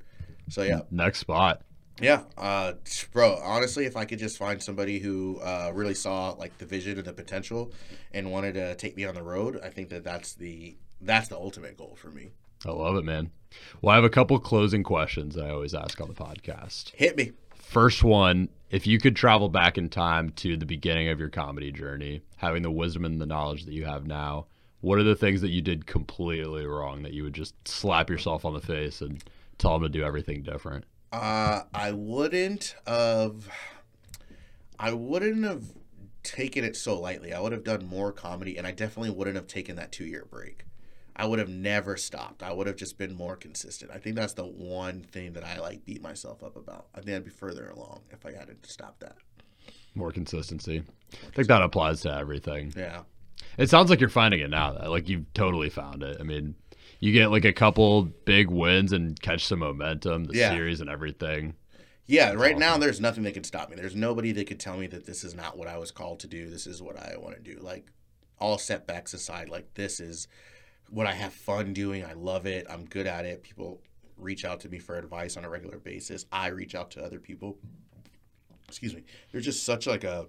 Speaker 1: So yeah,
Speaker 3: Next spot.
Speaker 1: Yeah, uh, bro. Honestly, if I could just find somebody who uh, really saw like the vision and the potential, and wanted to take me on the road, I think that that's the that's the ultimate goal for me.
Speaker 3: I love it, man. Well, I have a couple closing questions that I always ask on the podcast.
Speaker 1: Hit me.
Speaker 3: First one, if you could travel back in time to the beginning of your comedy journey, having the wisdom and the knowledge that you have now, what are the things that you did completely wrong that you would just slap yourself on the face and tell them to do everything different?
Speaker 1: Uh, I wouldn't have. I wouldn't have taken it so lightly. I would have done more comedy, and I definitely wouldn't have taken that two year break. I would have never stopped. I would have just been more consistent. I think that's the one thing that I like beat myself up about. I think I'd be further along if I hadn't stopped that.
Speaker 3: More consistency. I think that applies to everything.
Speaker 1: Yeah.
Speaker 3: It sounds like you're finding it now. Though. Like you've totally found it. I mean, you get like a couple big wins and catch some momentum, the
Speaker 1: Yeah.
Speaker 3: series and everything.
Speaker 1: Yeah, right now there's nothing that can stop me. There's nobody that could tell me that this is not what I was called to do. This is what I want to do. Like all setbacks aside, like this is what I have fun doing. I love it. I'm good at it. People reach out to me for advice on a regular basis. I reach out to other people. Excuse me. There's just such like a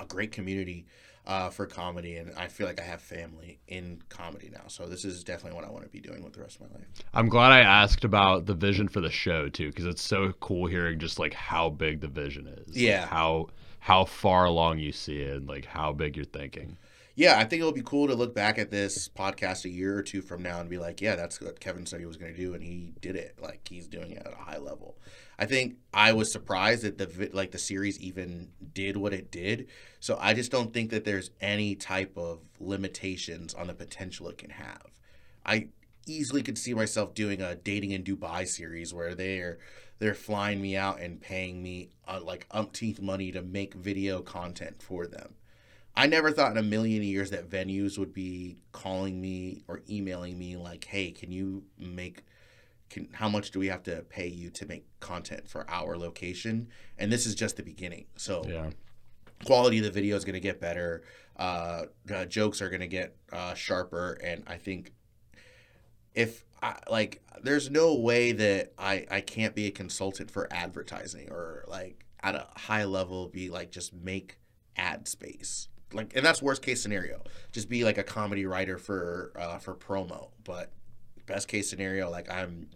Speaker 1: a great community uh, for comedy, and I feel like I have family in comedy now. So this is definitely what I want to be doing with the rest of my life.
Speaker 3: I'm glad I asked about the vision for the show too, because it's so cool hearing just like how big the vision is. Like,
Speaker 1: Yeah.
Speaker 3: how how far along you see it, and like how big you're thinking.
Speaker 1: Yeah, I think it'll be cool to look back at this podcast a year or two from now and be like, yeah, that's what Kevin said he was going to do, and he did it. Like he's doing it at a high level. I think I was surprised that the like the series even did what it did. So I just don't think that there's any type of limitations on the potential it can have. I easily could see myself doing a dating in Dubai series where they're they're flying me out and paying me uh, like umpteenth money to make video content for them. I never thought in a million years that venues would be calling me or emailing me like, "Hey, can you make can how much do we have to pay you to make content for our location?" And this is just the beginning. So
Speaker 3: Yeah.
Speaker 1: quality of the video is going to get better. Uh, uh, jokes are going to get uh, sharper, and I think if I, like, there's no way that I I can't be a consultant for advertising or like at a high level be like just make ad space like, and that's worst case scenario. Just be like a comedy writer for uh, for promo, but best case scenario, like I'm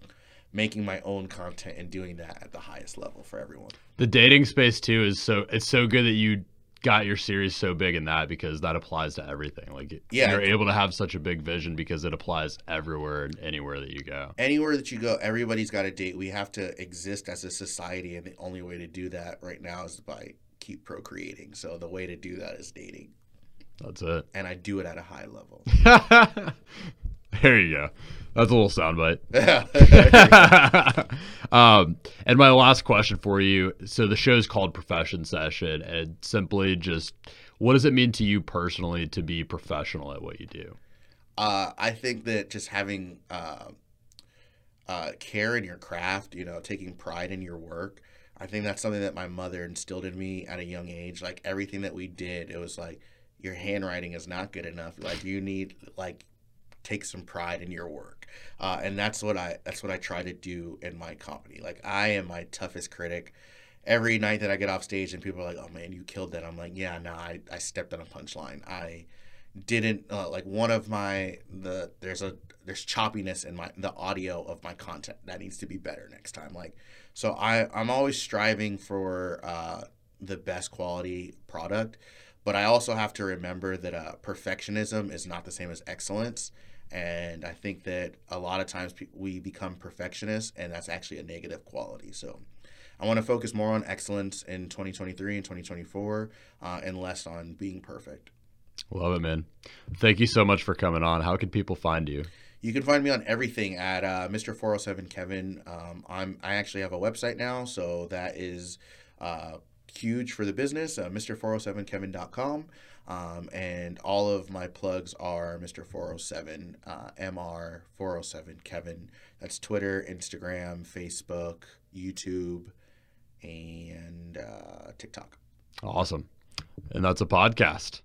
Speaker 1: making my own content and doing that at the highest level for everyone.
Speaker 3: The dating space too is so it's so good that you got your series so big in that because that applies to everything. Like
Speaker 1: Yeah.
Speaker 3: you're able to have such a big vision because it applies everywhere and anywhere that you go.
Speaker 1: anywhere that you go, everybody's got a date. We have to exist as a society, and the only way to do that right now is by keep procreating. So the way to do that is dating,
Speaker 3: That's it.
Speaker 1: and I do it at a high level.
Speaker 3: there you go. That's a little soundbite.
Speaker 1: yeah,
Speaker 3: um, and my last question for you. So the show's called Profession Session, and simply just what does it mean to you personally to be professional at what you do?
Speaker 1: uh, I think that just having uh, uh, care in your craft, you know, taking pride in your work. I think that's something that my mother instilled in me at a young age. Like everything that we did, it was like your handwriting is not good enough. Like you need like take some pride in your work, uh, and that's what I that's what I try to do in my comedy. Like I am my toughest critic. Every night that I get off stage and people are like, "Oh man, you killed that," I'm like, "Yeah, no, I, I stepped on a punchline. I didn't uh, like one of my the there's a there's choppiness in my the audio of my content that needs to be better next time like so i i'm always striving for uh the best quality product but i also have to remember that uh perfectionism is not the same as excellence and i think that a lot of times we become perfectionists and that's actually a negative quality so I want to focus more on excellence in 2023 and 2024 uh, and less on being perfect.
Speaker 3: Love it, man. Thank you so much for coming on. How can people find you?
Speaker 1: You can find me on everything at uh, Mr. 407 Kevin. Um, I'm I actually have a website now, so that is uh, huge for the business. Uh, Mr407Kevin.com. Um, and all of my plugs are Mr. 407, uh, MR 407 Kevin. That's Twitter, Instagram, Facebook, YouTube, and uh, TikTok.
Speaker 3: Awesome. And that's a podcast.